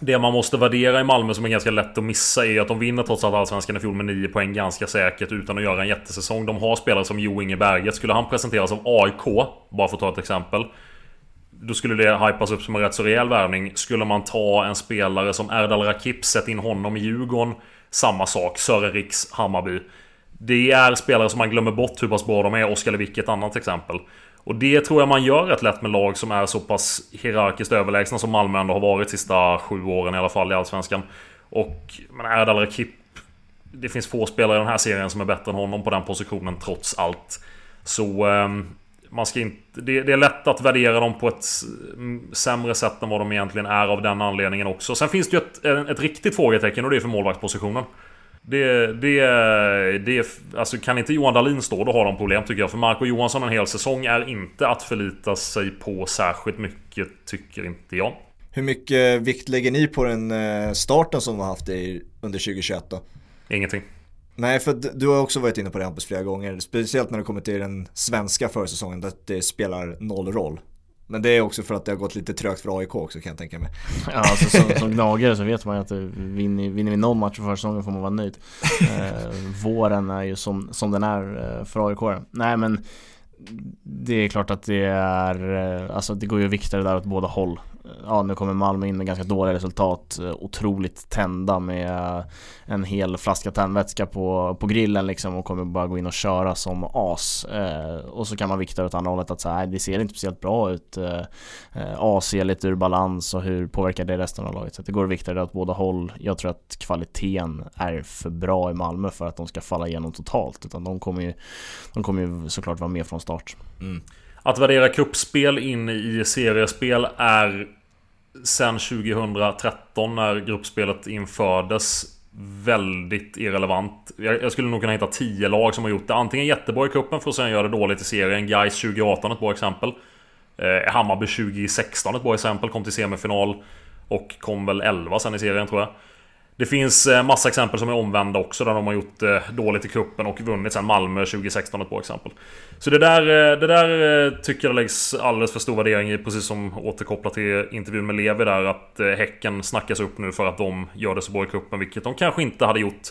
Det man måste värdera i Malmö som är ganska lätt att missa är att de vinner trots allt Allsvenskan i fjol med 9 poäng ganska säkert utan att göra en jättesäsong. De har spelare som Jo Inge Berget. Skulle han presenteras av AIK, bara för att ta ett exempel. Då skulle det hypas upp som en rätt så rejäl värvning. Skulle man ta en spelare som Erdal Rakip, sätta in honom i Djurgården. Samma sak, Sören Riks, Hammarby. Det är spelare som man glömmer bort hur pass bra de är. Oskar Lewicki ett annat exempel. Och det tror jag man gör rätt lätt med lag som är så pass hierarkiskt överlägsna som Malmö ändå har varit sista sju åren i alla fall i Allsvenskan. Och men Erdal Rekip Det finns få spelare i den här serien som är bättre än honom på den positionen trots allt. Så ehm, man ska inte, det, det, är lätt att värdera dem på ett sämre sätt än vad de egentligen är av den anledningen också. Sen finns det ju ett, ett riktigt frågetecken och det är för målvaktspositionen. Det, det, det, alltså kan inte Johan Dahlin stå då har de problem tycker jag. För Marco Johansson en hel säsong är inte att förlita sig på särskilt mycket, tycker inte jag. Hur mycket vikt lägger ni på den eh, starten som vi har haft under 2021 då? Ingenting. Nej, för du har också varit inne på det Hampus flera gånger. Speciellt när det kommer till den svenska försäsongen, där det spelar noll roll. Men det är också för att det har gått lite trögt för AIK också kan jag tänka mig. Ja, alltså, som, som gnagare så vet man ju att vinner, vinner vi någon match för försäsongen får man vara nöjd. Eh, våren är ju som, som den är eh, för AIK. Nej men det är klart att det är, eh, alltså det går ju att vikta det där åt båda håll ja, nu kommer Malmö in med ganska dåliga resultat. Eh, otroligt tända med eh, en hel flaska tändvätska på, på grillen liksom och kommer bara gå in och köra som as. Eh, och så kan man vikta åt andra hållet att så här, det ser inte speciellt bra ut. AC är lite ur balans och hur påverkar det resten av laget? Så det går att vikta det åt båda håll. Jag tror att kvaliteten är för bra i Malmö för att de ska falla igenom totalt. Utan de kommer ju, de kommer ju såklart vara med från start. Mm. Att värdera kuppspel in i seriespel är sen 2013 när gruppspelet infördes väldigt irrelevant. Jag, skulle nog kunna hitta 10 lag som har gjort det. Antingen jättebra i cupen för att sen göra det dåligt i serien. Gais 2018 ett bra exempel. Eh, Hammarby 2016 ett bra exempel. Kom till semifinal. Och kom väl 11 sen i serien tror jag. Det finns eh, massa exempel som är omvända också där de har gjort eh, dåligt i kuppen och vunnit sen Malmö 2016 ett bra exempel. Så det där, det där tycker jag läggs alldeles för stor värdering i, precis som återkopplat till intervjun med Levi där, att Häcken snackas upp nu för att de gör det så bra i kuppen vilket de kanske inte hade gjort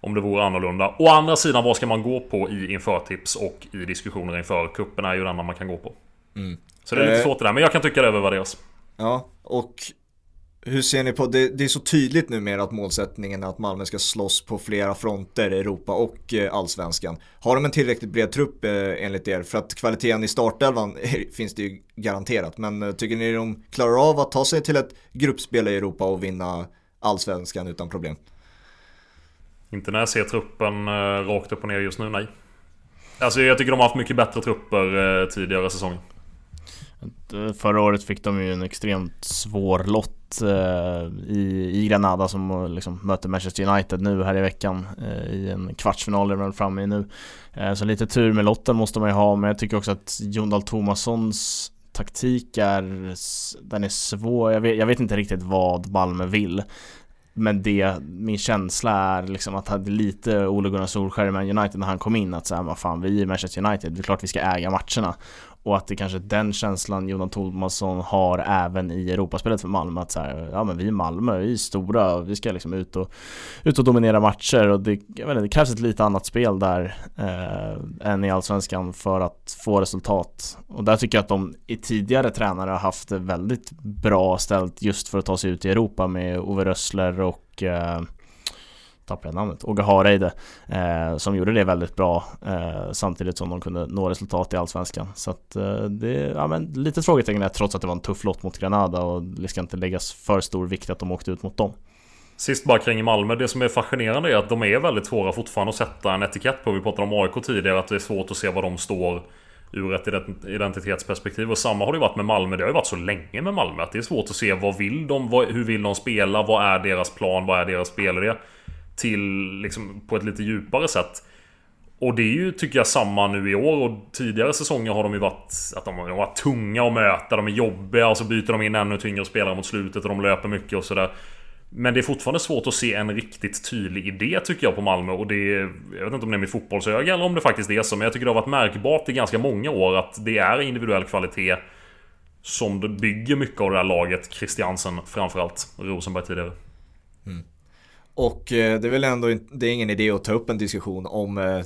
om det vore annorlunda. Å andra sidan, vad ska man gå på i införtips och i diskussioner inför? Kuppen är ju den man kan gå på. Mm. Så det är lite svårt det där, men jag kan tycka det övervärderas. Ja, och hur ser ni på, det, det är så tydligt numera att målsättningen är att Malmö ska slåss på flera fronter, Europa och eh, Allsvenskan. Har de en tillräckligt bred trupp eh, enligt er? För att kvaliteten i startelvan finns det ju garanterat. Men eh, tycker ni de klarar av att ta sig till ett gruppspel i Europa och vinna Allsvenskan utan problem? Inte när jag ser truppen rakt upp och ner just nu, nej. Alltså jag tycker de har haft mycket bättre trupper tidigare säsonger. Eh, förra året fick de ju en extremt svår lott eh, i, i Granada som eh, liksom möter Manchester United nu här i veckan eh, i en kvartsfinal är de framme i nu. Eh, så lite tur med lotten måste man ju ha men jag tycker också att Jon Dahl Tomassons taktik är, den är svår. Jag vet, jag vet inte riktigt vad Malmö vill. Men det, min känsla är liksom att hade lite Ole Gunnar Solskjaer med United när han kom in att säga vad fan vi är Manchester United, det är klart vi ska äga matcherna. Och att det kanske är den känslan Jonathan Thomasson har även i Europaspelet för Malmö att så här, ja men vi är Malmö, vi är stora, vi ska liksom ut och, ut och dominera matcher och det, jag vet inte, det krävs ett lite annat spel där eh, än i Allsvenskan för att få resultat. Och där tycker jag att de i tidigare tränare har haft det väldigt bra ställt just för att ta sig ut i Europa med Ove Rössler och eh, tappade jag namnet, Åge Hareide eh, som gjorde det väldigt bra eh, samtidigt som de kunde nå resultat i Allsvenskan. Så att eh, det är ja, men, lite frågetecken är trots att det var en tuff lott mot Granada och det ska inte läggas för stor vikt att de åkte ut mot dem. Sist bara kring Malmö, det som är fascinerande är att de är väldigt svåra fortfarande att sätta en etikett på. Vi pratade om AIK tidigare, att det är svårt att se var de står ur ett identitetsperspektiv. Och samma har det varit med Malmö. Det har ju varit så länge med Malmö att det är svårt att se vad vill de? Vad, hur vill de spela? Vad är deras plan? Vad är deras spelidé? Till liksom på ett lite djupare sätt. Och det är ju, tycker jag, samma nu i år och tidigare säsonger har de ju varit att de, har varit tunga att möta, de är jobbiga och så byter de in ännu tyngre spelare mot slutet och de löper mycket och sådär. Men det är fortfarande svårt att se en riktigt tydlig idé tycker jag på Malmö och det är, Jag vet inte om det är mitt fotbollsöga eller om det faktiskt är så men jag tycker det har varit märkbart i ganska många år att det är individuell kvalitet Som det bygger mycket av det här laget Christiansen framförallt Rosenberg tidigare mm. Och eh, det är väl ändå det är ingen idé att ta upp en diskussion om eh,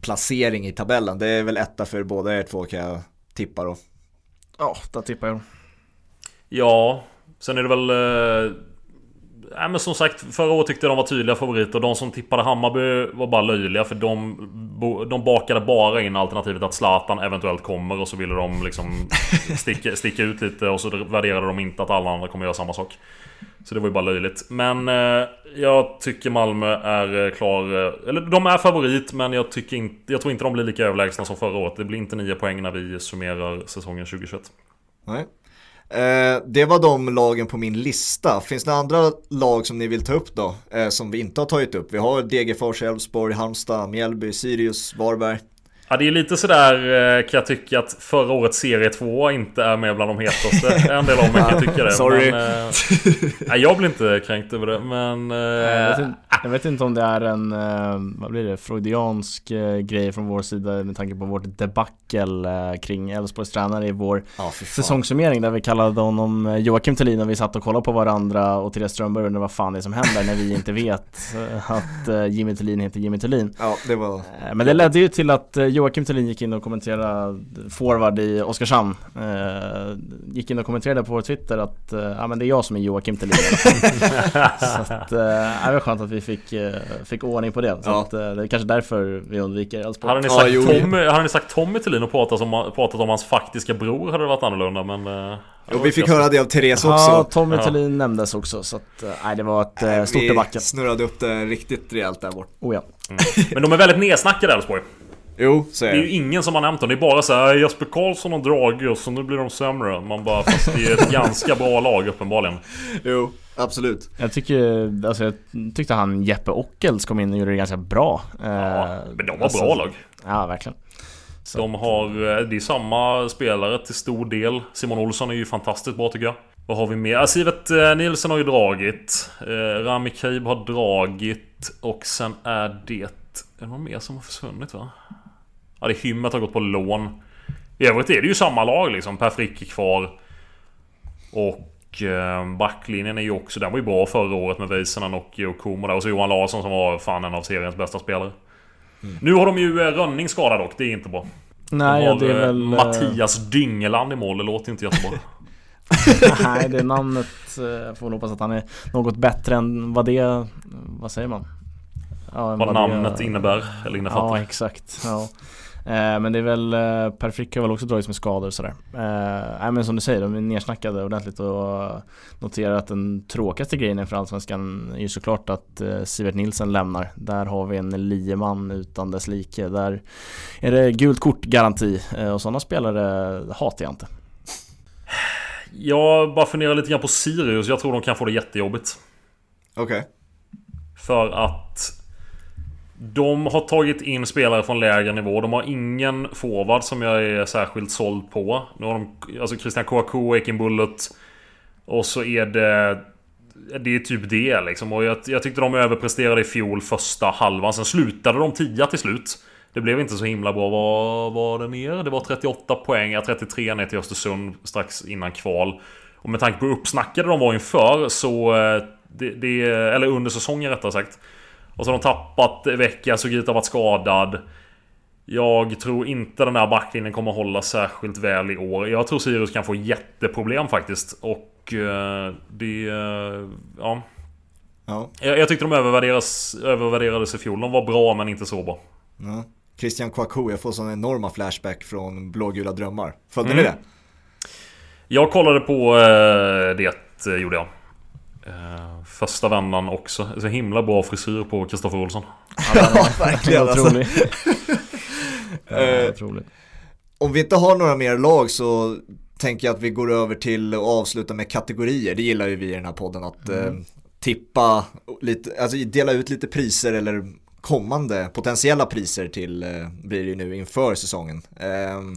placering i tabellen. Det är väl etta för båda er två kan jag tippa då. Ja, där tippar jag. Ja, sen är det väl... Nej men som sagt, förra året tyckte jag de var tydliga favoriter. De som tippade Hammarby var bara löjliga för de, de bakade bara in alternativet att Zlatan eventuellt kommer och så ville de liksom sticka, sticka ut lite och så värderade de inte att alla andra kommer göra samma sak. Så det var ju bara löjligt. Men eh, jag tycker Malmö är eh, klar... Eh, eller de är favorit men jag, tycker inte, jag tror inte de blir lika överlägsna som förra året. Det blir inte nio poäng när vi summerar säsongen 2021. Nej. Eh, det var de lagen på min lista. Finns det andra lag som ni vill ta upp då? Eh, som vi inte har tagit upp. Vi har Degerfors, Elfsborg, Halmstad, Mjällby, Sirius, Varberg. Ja, det är lite sådär eh, kan jag tycka att förra årets serie 2 inte är med bland de hetaste. En del av mig kan tycka det. Sorry. Men, äh, jag blir inte kränkt över det, men... Äh, jag, vet inte, jag, vet inte, om det är en, vad blir det, freudiansk grej från vår sida med tanke på vårt debacle kring Elfsborgs tränare i vår oh, säsongssummering där vi kallade honom Joakim Thelin och vi satt och kollade på varandra och Therese Strömberg undrade vad fan det är som händer när vi inte vet att Jimmy Thelin heter Jimmy Thelin. Ja, det var... Men det ledde ju till att Joakim Thelin gick in och kommenterade forward i Oskarshamn eh, Gick in och kommenterade på vår Twitter att eh, ja, men det är jag som är Joakim Thelin Så att, eh, det var skönt att vi fick, eh, fick ordning på det Så ja. att, eh, det är kanske därför vi undviker Elfsborg Hade ni sagt, ja, Tommy, hade ni sagt Tommy Thelin och pratat om, pratat om hans faktiska bror hade det varit annorlunda men eh, Jo, vi fick höra det av Therese också. Ja, Tommy Thelin ja. nämndes också så att, nej det var ett nej, stort debacle. Vi snurrade upp det riktigt rejält där bort. Oh ja. Mm. Men de är väldigt nedsnackade Elfsborg. Jo, så är det. är ju ingen som har nämnt dem. Det är bara så här, Jesper Karlsson och Drage så nu blir de sämre. Man bara, fast det är ett ganska bra lag uppenbarligen. Jo, absolut. Jag tycker, alltså jag tyckte han Jeppe Ockels kom in och gjorde det ganska bra. Ja, eh, men de var alltså, bra lag. Ja, verkligen. Så de har, eh, det är samma spelare till stor del. Simon Olsson är ju fantastiskt bra tycker jag. Vad har vi mer? Ja, Sivert eh, Nilsson har ju dragit. Rami Kaib har dragit. Och sen är det... Är det någon mer som har försvunnit va? Ja, det är Hymmet har gått på lån. I övrigt är det ju samma lag liksom. Per Frick är kvar. Och eh, backlinjen är ju också... Den var ju bra förra året med Väisänen och Komo där. Och så Johan Larsson som var fan en av seriens bästa spelare. Mm. Nu har de ju eh, Rönning skadad dock. Det är inte bra. Nej, de har, det är eh, väl... Mattias Dyngeland i mål. Det låter inte jättebra. Nej, det namnet eh, får hoppas att han är något bättre än vad det... Vad säger man? Ja, vad, vad namnet det, innebär eller innefattar. Ja, exakt. Ja. Eh, men det är väl, eh, Per Frick har väl också dragits med skador och sådär. Eh, nej men som du säger, de är nersnackade ordentligt och noterar att den tråkigaste grejen inför Allsvenskan är ju såklart att eh, Sivert Nilsen lämnar. Där har vi en lieman utan dess like. Där är det gult kort garanti eh, och sådana spelare hatar jag inte. Jag bara funderar lite grann på Sirius. Jag tror de kan få det jättejobbigt. Okej. Okay. För att de har tagit in spelare från lägre nivå. De har ingen forward som jag är särskilt såld på. Nu har de alltså Christian Kouakou, Ekin Bullet. Och så är det... Det är typ det liksom. Och jag, jag tyckte de överpresterade i fjol första halvan. Sen slutade de tia till slut. Det blev inte så himla bra. Vad var det mer? Det var 38 poäng, 33 ner till Östersund strax innan kval. Och med tanke på hur uppsnackade de var inför så... Eh, det, det, eller under säsongen rättare sagt. Och så har de tappat Vecchia, Sugita har varit skadad. Jag tror inte den här backlinjen kommer hålla särskilt väl i år. Jag tror Sirius kan få jätteproblem faktiskt. Och eh, det... Eh, ja. ja. Jag, jag tyckte de övervärderas, övervärderades i fjol. De var bra men inte så bra. Ja. Christian Kouakou, jag får sådana enorma flashback från blågula drömmar. Följde mm. ni det? Jag kollade på eh, det, eh, gjorde jag. Uh, första vändan också. Så himla bra frisyr på Kristoffer Olsson. Ja, verkligen alltså. ja, otroligt. Om vi inte har några mer lag så tänker jag att vi går över till att avsluta med kategorier. Det gillar ju vi i den här podden att mm. eh, tippa, lite, alltså dela ut lite priser eller kommande potentiella priser till eh, blir det ju nu inför säsongen. Eh,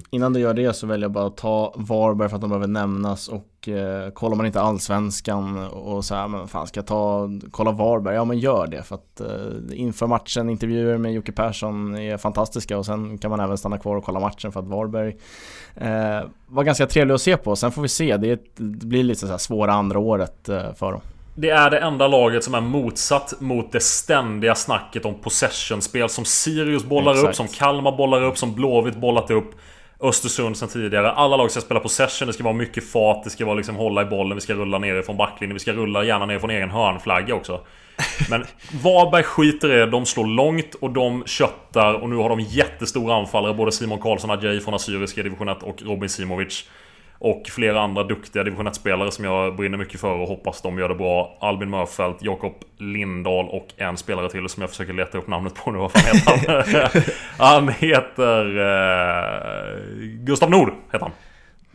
Innan du gör det så väljer jag bara att ta Varberg för att de behöver nämnas och eh, kollar man inte allsvenskan och så här, men fan ska jag ta, kolla Varberg? Ja men gör det för att eh, inför matchen, intervjuer med Jocke Persson är fantastiska och sen kan man även stanna kvar och kolla matchen för att Varberg eh, var ganska trevlig att se på. Sen får vi se, det, det blir lite så här svåra andra året eh, för dem. Det är det enda laget som är motsatt mot det ständiga snacket om possession-spel som Sirius bollar Exakt. upp, som Kalmar bollar upp, som Blåvitt bollat upp. Östersund sen tidigare. Alla lag ska spela possession, det ska vara mycket fart, det ska vara liksom hålla i bollen, vi ska rulla ner från backlinjen, vi ska rulla gärna ner från egen hörnflagga också. Men Varberg skiter i det, de slår långt och de köttar och nu har de jättestora anfallare, både Simon Karlsson Adjei från Assyriska division 1 och Robin Simovic. Och flera andra duktiga division 1-spelare som jag brinner mycket för och hoppas de gör det bra. Albin Mörfelt, Jakob Lindahl och en spelare till som jag försöker leta upp namnet på nu. Vad fan heter han? han heter... Eh, Gustav Nord heter han.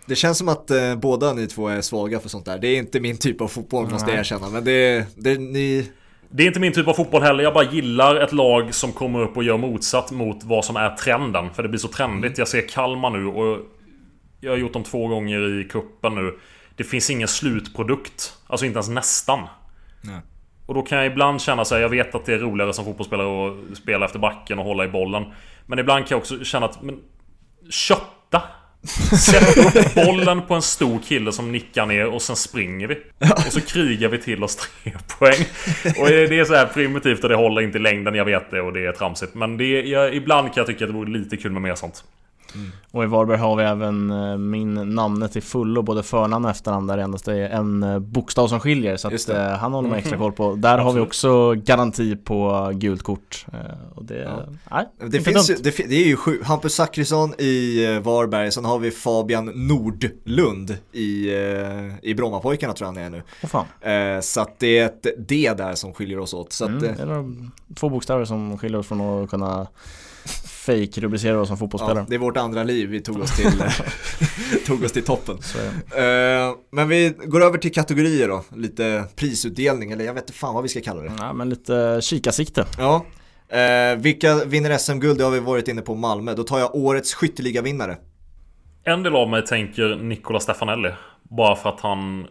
Det känns som att eh, båda ni två är svaga för sånt där. Det är inte min typ av fotboll måste jag erkänna. Men det, det, ni... det är inte min typ av fotboll heller. Jag bara gillar ett lag som kommer upp och gör motsatt mot vad som är trenden. För det blir så trendigt. Jag ser Kalmar nu och jag har gjort dem två gånger i kuppen nu. Det finns ingen slutprodukt. Alltså inte ens nästan. Nej. Och då kan jag ibland känna så här, jag vet att det är roligare som fotbollsspelare att spela efter backen och hålla i bollen. Men ibland kan jag också känna att, men... Kötta! Sätt upp bollen på en stor kille som nickar ner och sen springer vi. Och så krigar vi till oss tre poäng. Och det är så här primitivt och det håller inte i längden, jag vet det och det är tramsigt. Men det är, jag, ibland kan jag tycka att det vore lite kul med mer sånt. Mm. Och i Varberg har vi även eh, min namnet till fullo, både förnamn och efternamn där endast det är en eh, bokstav som skiljer. Så att, eh, han håller man extra koll på. Där har vi också garanti på gult kort. Och det, ja. nej, det, finns ju, det, det, är ju sju, Hampus Zachrisson i Varberg, sen har vi Fabian Nordlund i, i Brommapojkarna tror jag han är nu. Oh, fan. Så att det är ett D där som skiljer oss åt. Så att, mm, eller två bokstäver som skiljer oss från att kunna fake rubricerar oss som fotbollsspelare. Ja, det är vårt andra liv, vi tog oss till, tog oss till toppen. Uh, men vi går över till kategorier då, lite prisutdelning eller jag vet inte fan vad vi ska kalla det. Ja, men lite kikarsikte. Ja. Uh, vilka vinner SM-guld? Det har vi varit inne på Malmö. Då tar jag årets skytteliga vinnare. En del av mig tänker Nicola Stefanelli. Bara för att han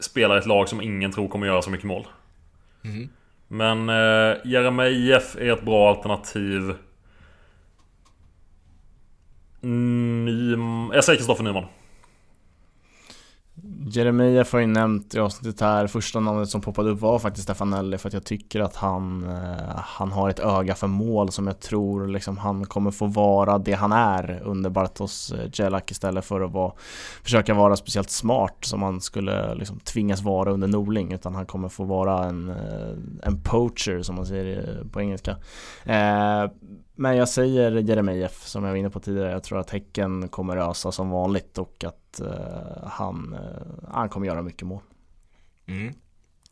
spelar ett lag som ingen tror kommer göra så mycket mål. Mhm. Men eh, Jeremejeff är ett bra alternativ. Nym... Jag säger Kristoffer Nyman. Jeremejeff har ju nämnt i avsnittet här, första namnet som poppade upp var faktiskt Stefanelli för att jag tycker att han, eh, han har ett öga för mål som jag tror liksom han kommer få vara det han är under Bartos eh, Jelak istället för att vara, försöka vara speciellt smart som han skulle liksom tvingas vara under Norling utan han kommer få vara en, eh, en poacher som man säger på engelska. Eh, men jag säger Jeremejeff som jag var inne på tidigare. Jag tror att Häcken kommer ösa som vanligt och att uh, han, uh, han kommer göra mycket mål. Mm.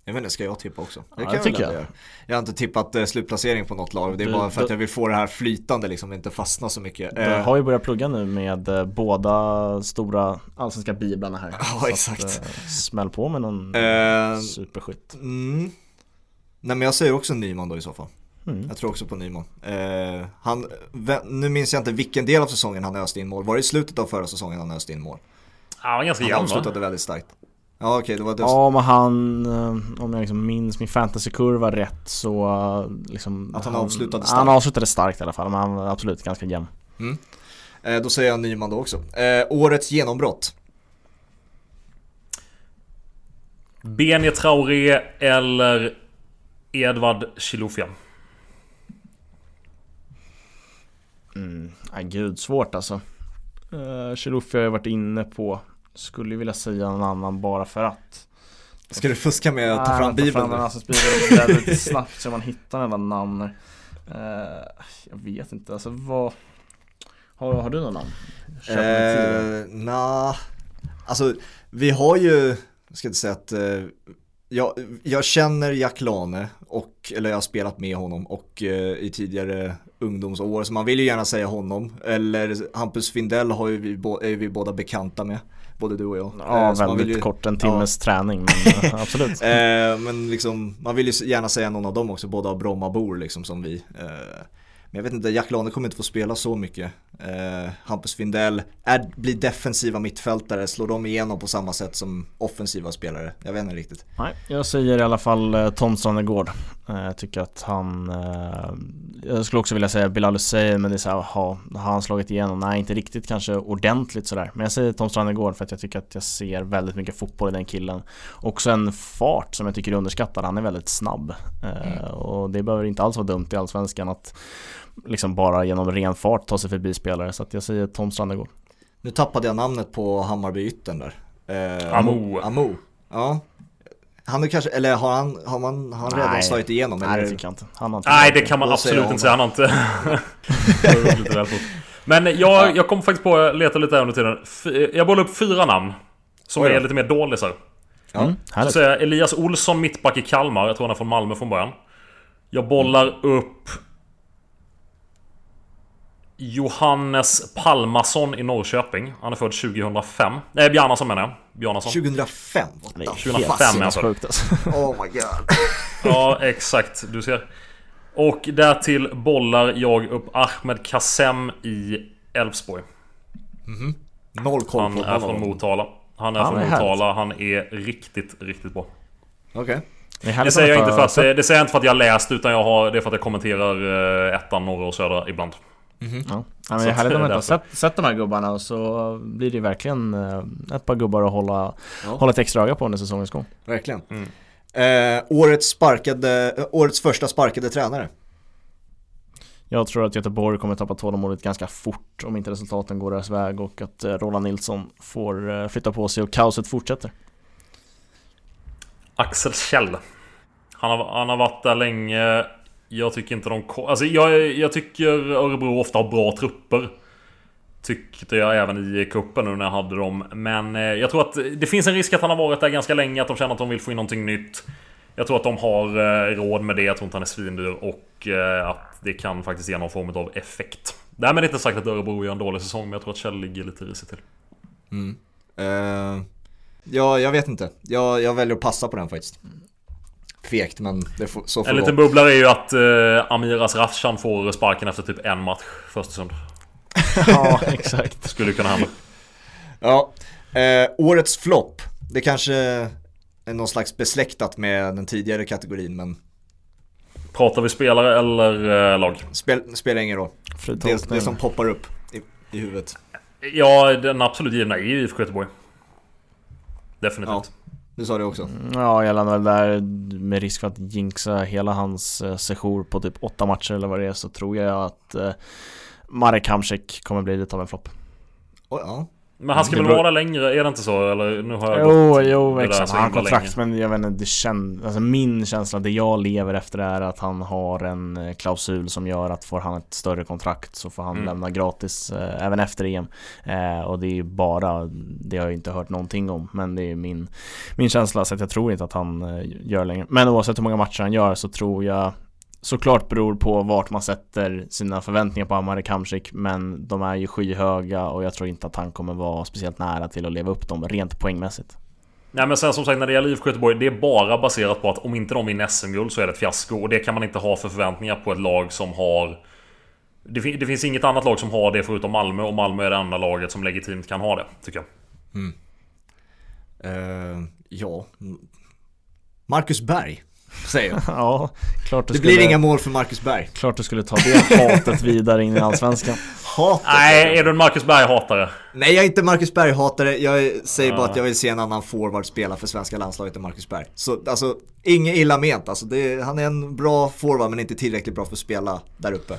Jag vet inte, ska jag tippa också? Det ja, kan jag tycker jag. Göra. Jag har inte tippat eh, slutplacering på något lag. Det är du, bara för du, att jag vill få det här flytande liksom, inte fastna så mycket. Du har ju börjat plugga nu med eh, båda stora allsvenska biblarna här. Ja, exakt. Att, eh, smäll på med någon eh, superskytt. Mm. Nej men jag säger också Nyman då i så fall. Mm. Jag tror också på Nyman. Eh, han, nu minns jag inte vilken del av säsongen han öste in mål. Var det i slutet av förra säsongen han öste in mål? Ja, ganska Han avslutade väldigt starkt. Ja, okej, det var det. Ja, men han, eh, om jag liksom minns min fantasykurva rätt så liksom, Att han, han avslutade starkt? Han avslutade starkt i alla fall, men han var absolut ganska jämn. Mm. Eh, då säger jag Nyman då också. Eh, årets genombrott? Benje Traoré eller Edvard Chilufya? Mm, nej gud, svårt alltså. Uh, Chilufya har jag varit inne på. Skulle vilja säga någon annan bara för att. Ska du fuska med att ta fram bibeln nu? Alltså, bibeln väldigt snabbt så man hittar alla namn. Uh, jag vet inte, alltså vad Har, har du någon namn? Uh, nah. alltså vi har ju, jag ska inte säga att uh, jag, jag känner Jack Lane och, eller jag har spelat med honom och uh, i tidigare ungdomsår så man vill ju gärna säga honom. Eller Hampus Findell har ju vi, är vi båda bekanta med. Både du och jag. Ja, eh, väldigt ju, kort, en timmes ja. träning men eh, absolut. eh, men liksom, man vill ju gärna säga någon av dem också, båda Brommabor liksom som vi. Men jag vet inte, Jack Lane kommer inte få spela så mycket. Eh, Hampus Findell är, blir defensiva mittfältare, slår de igenom på samma sätt som offensiva spelare? Jag vet inte riktigt. Nej, jag säger i alla fall eh, Tom Strannegård. Eh, jag tycker att han... Eh, jag skulle också vilja säga Bilal Hussein, men det är så här, ha, har han slagit igenom? Nej, inte riktigt kanske ordentligt sådär. Men jag säger Tom Strannegård för att jag tycker att jag ser väldigt mycket fotboll i den killen. Också en fart som jag tycker är underskattad. Han är väldigt snabb. Eh, mm. Och det behöver inte alls vara dumt i Allsvenskan att liksom bara genom ren fart ta sig förbi spelare. Så att jag säger Tom Strandegård. Nu tappade jag namnet på Hammarby-yttern där. Eh, Amo. Amo. Ja. Han är kanske, eller har han, har man, har han redan nej, slagit igenom? Nej eller? det tycker jag inte. Han har inte nej det kan man absolut inte säga. Han har inte... Men jag, ja. jag kom faktiskt på att leta lite under tiden. Jag bollade upp fyra namn. Som Oj, är lite mer dålisar. Ja. Mm, så säger jag Elias Olsson, mittback i Kalmar. Jag tror han är från Malmö från början. Jag bollar mm. upp Johannes Palmason i Norrköping. Han är född 2005. Nej, Bjarnason menar jag. Bjarnason. 2005? Nej, 2005 är han född. Oh my god. ja, exakt. Du ser. Och därtill bollar jag upp Ahmed Kassem i Elfsborg. Mm -hmm. Noll koll Han är från Motala. Han är han från är Motala. Han är riktigt, riktigt bra. Okej. Okay. Det, det, säger jag inte för att, det säger jag inte för att jag läst utan jag har, det är för att jag kommenterar eh, ettan, norra och södra ibland. Mm -hmm. Ja. ja men det är härligt om man inte har sett, sett de här gubbarna och så blir det verkligen eh, ett par gubbar att hålla, ja. hålla ett extra öga på under säsongens gång. Verkligen. Mm. Eh, årets, sparkade, eh, årets första sparkade tränare. Jag tror att Göteborg kommer tappa tålamodet ganska fort om inte resultaten går deras väg och att eh, Roland Nilsson får flytta på sig och kaoset fortsätter. Axel Kjell. Han har, han har varit där länge. Jag tycker inte de... Alltså jag, jag tycker Örebro ofta har bra trupper. Tyckte jag även i kuppen nu när jag hade dem. Men eh, jag tror att det finns en risk att han har varit där ganska länge. Att de känner att de vill få in någonting nytt. Jag tror att de har eh, råd med det. Jag tror inte han är svindyr. Och eh, att det kan faktiskt ge någon form av effekt. Därmed inte sagt att Örebro gör en dålig säsong. Men jag tror att Kjell ligger lite risigt till. Mm. Uh, ja, jag vet inte. Jag, jag väljer att passa på den faktiskt fegt men det får, så får En liten bubblare är ju att eh, Amiras Rafshan får sparken efter typ en match första stund. ja, exakt. Skulle kunna hända. Ja, eh, årets flopp. Det kanske någon slags besläktat med den tidigare kategorin men Pratar vi spelare eller eh, lag? spel, spelar ingen roll. Det, det som poppar upp i, i huvudet. Ja, den absolut givna är ju IFK Göteborg. Definitivt. Ja, du sa det också. Mm, Ja, jag väl där med risk för att jinxa hela hans eh, sejour på typ åtta matcher eller vad det är så tror jag att eh, Marek Hamsik kommer bli lite av en flopp. Oj, ja. Men han ska väl vara längre? Är det inte så? Eller nu har jag Jo, gått jo exakt. Han har kontrakt länge. men jag vet inte, det känns, alltså min känsla, det jag lever efter är att han har en eh, klausul som gör att får han ett större kontrakt så får han Mm. lämna gratis eh, även efter EM. Eh, och det är ju bara, det har jag inte hört någonting om, men det är min, min känsla så att jag tror inte att han eh, gör längre. Men oavsett hur många matcher han gör så tror jag Såklart beror på vart man sätter sina förväntningar på Marek Hamsik men de är ju skyhöga och jag tror inte att han kommer vara speciellt nära till att leva upp dem rent poängmässigt. Nej men sen som sagt när det gäller IFK Göteborg Det är bara baserat på att om inte de vinner SM-guld så är det ett fiasko Och det kan man inte ha för förväntningar på ett lag som har det, fin- det finns inget annat lag som har det förutom Malmö och Malmö är det enda laget som legitimt kan ha det Tycker jag Eh, ja. Marcus Berg, säger jag. Ja, klart du Det skulle, blir inga mål för Marcus Berg. klart du skulle ta det hatet vidare in i Allsvenskan. Hatet. Nej, är du en Marcus Berg-hatare? Nej, jag är inte Marcus Berg-hatare. Jag säger bara Ja. att jag vill se en annan forward spela för svenska landslaget än Marcus Berg. Så alltså, inget illa ment. Alltså, det, han är en bra forward men inte tillräckligt bra för att spela där uppe.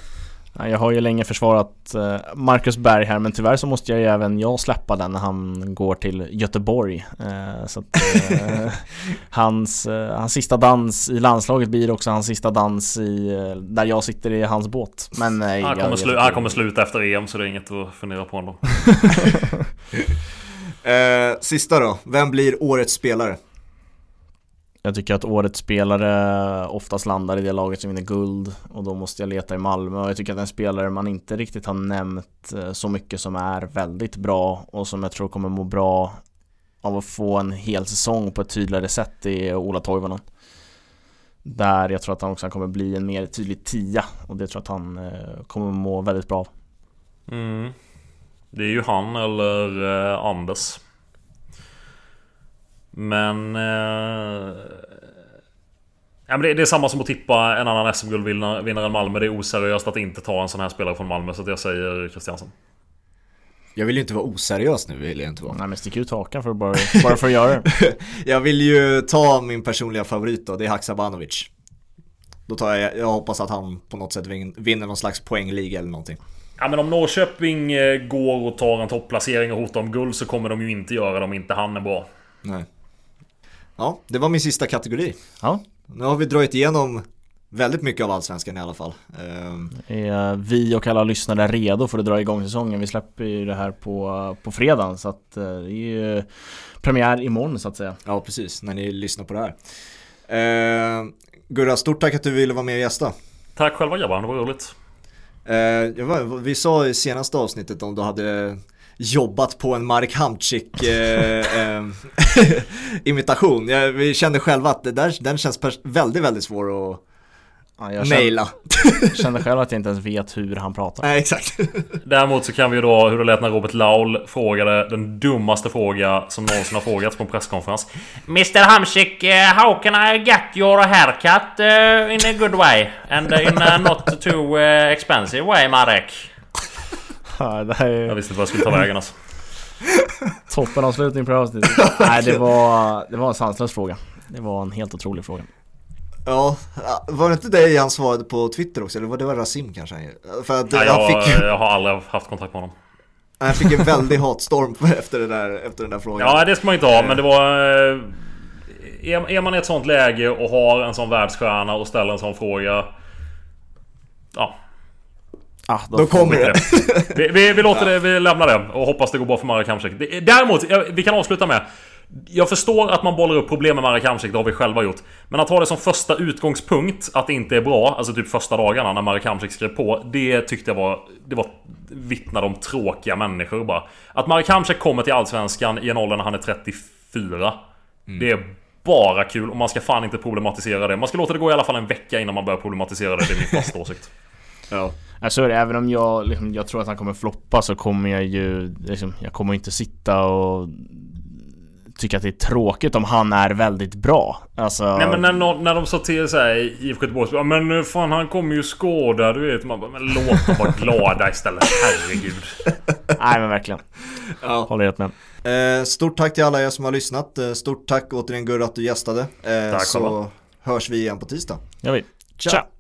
Ja, Jag har ju länge försvarat eh, Marcus Berg här men tyvärr så måste jag ju även jag släppa den när han går till Göteborg. Eh, Så att eh, hans, hans sista dans i landslaget blir också hans sista dans i, där jag sitter i hans båt. Men nej, Han kommer, slu- han kommer sluta efter EM så det är inget att fundera på ändå Eh, sista då, vem blir årets spelare? Jag tycker att årets spelare oftast landar i det laget som vinner guld och då måste jag leta i Malmö och jag tycker att en spelare man inte riktigt har nämnt eh, så mycket som är väldigt bra och som jag tror kommer må bra av att få en hel säsong på ett tydligare sätt är Ola Toivonen. Där jag tror att han också kommer bli en mer tydlig tia och det tror jag att han eh, kommer må väldigt bra av. mm. Det är ju han eller eh, Anders men... Eh, ja, men det, det är samma som att tippa en annan SM-guldvinnare än Malmö Det är oseriöst att inte ta en sån här spelare från Malmö så att jag säger Christiansen Jag vill ju inte vara oseriös nu, vill jag inte vara. Nej men stick ut hakan för bara, bara för att göra det. Jag vill ju ta min personliga favorit då, det är Haksabanovic. Då tar jag, jag hoppas att han på något sätt vin, vinner någon slags poängliga eller någonting. Ja men om Norrköping eh, går och tar en topplacering och hotar om guld så kommer de ju inte göra det om inte han är bra Nej. Ja, det var min sista kategori. Ja, Nu har vi dragit igenom väldigt mycket av Allsvenskan i alla fall. Ehm, är vi och alla lyssnare redo för att dra igång säsongen. Vi släpper ju det här på, på fredagen så att eh, det är ju premiär imorgon så att säga. ja, precis, när ni lyssnar på det här. Ehm, Gurra, stort tack att du ville vara med och gästa. Tack själva grabbar, det var roligt var, vi sa i senaste avsnittet om du hade jobbat på en Marek Hamsik eh, eh, imitation. Ja, vi kände själva att det där, den känns väldigt, väldigt svår att Ja, jag känner, naila. känner själv att jag inte ens vet hur han pratar. Nej, exakt. Däremot så kan vi ju dra hur det lät när Robert Laul frågade den dummaste fråga som någonsin har frågats på en presskonferens. Mr Hamsik, uh, how can I get your haircut uh, in a good way? And in a not too expensive way, Marek? Ja, det här Jag är visste inte vad jag skulle ta vägen alltså. toppenavslutning på det här avsnittet. Nej, det var, det var en sanslös fråga. Det var en helt otrolig fråga. Ja, var det inte det han svarade på Twitter också? Eller var det var Rasim kanske? För att Nej, han, jag, fick, jag har aldrig haft kontakt med honom. han fick en väldig hatstorm efter, det där, efter den där frågan. Ja, det ska man inte ha, men det var... eh, Är, är man i ett sånt läge och har en sån världsstjärna och ställer en sån fråga... Ja, Ah, då, Då kommer det. Vi, vi, vi låter det, vi lämnar det och hoppas det går bra för Marek Hamsik. Däremot, vi kan avsluta med jag förstår att man bollar upp problem med Marek Hamsik, det har vi själva gjort. Men att ha det som första utgångspunkt att det inte är bra, alltså typ första dagarna när Marek Hamsik skrev på. Det tyckte jag var... Det var vittnade om tråkiga människor bara. Att Marek Hamsik kommer till Allsvenskan i en ålder när han är 34. Det är bara kul och man ska fan inte problematisera det. Man ska låta det gå i alla fall en vecka innan man börjar problematisera det. Det är min fasta åsikt. Ja. Alltså även om jag, liksom, jag tror att han kommer floppa så kommer jag ju liksom, Jag kommer inte sitta och tycka att det är tråkigt om han är väldigt bra. Alltså... Nej men när, någon, när de sa till såhär i IFK Göteborg ja, Men fan han kommer ju skadad du vet. Man bara, men låt dem vara glada istället. Herregud. Nej men verkligen. Ja. Håller helt med. Eh, stort tack till alla er som har lyssnat. Eh, stort tack återigen Gurra att du gästade. Eh, tack så hörs vi igen på tisdag. gör vi. Ciao. Ciao.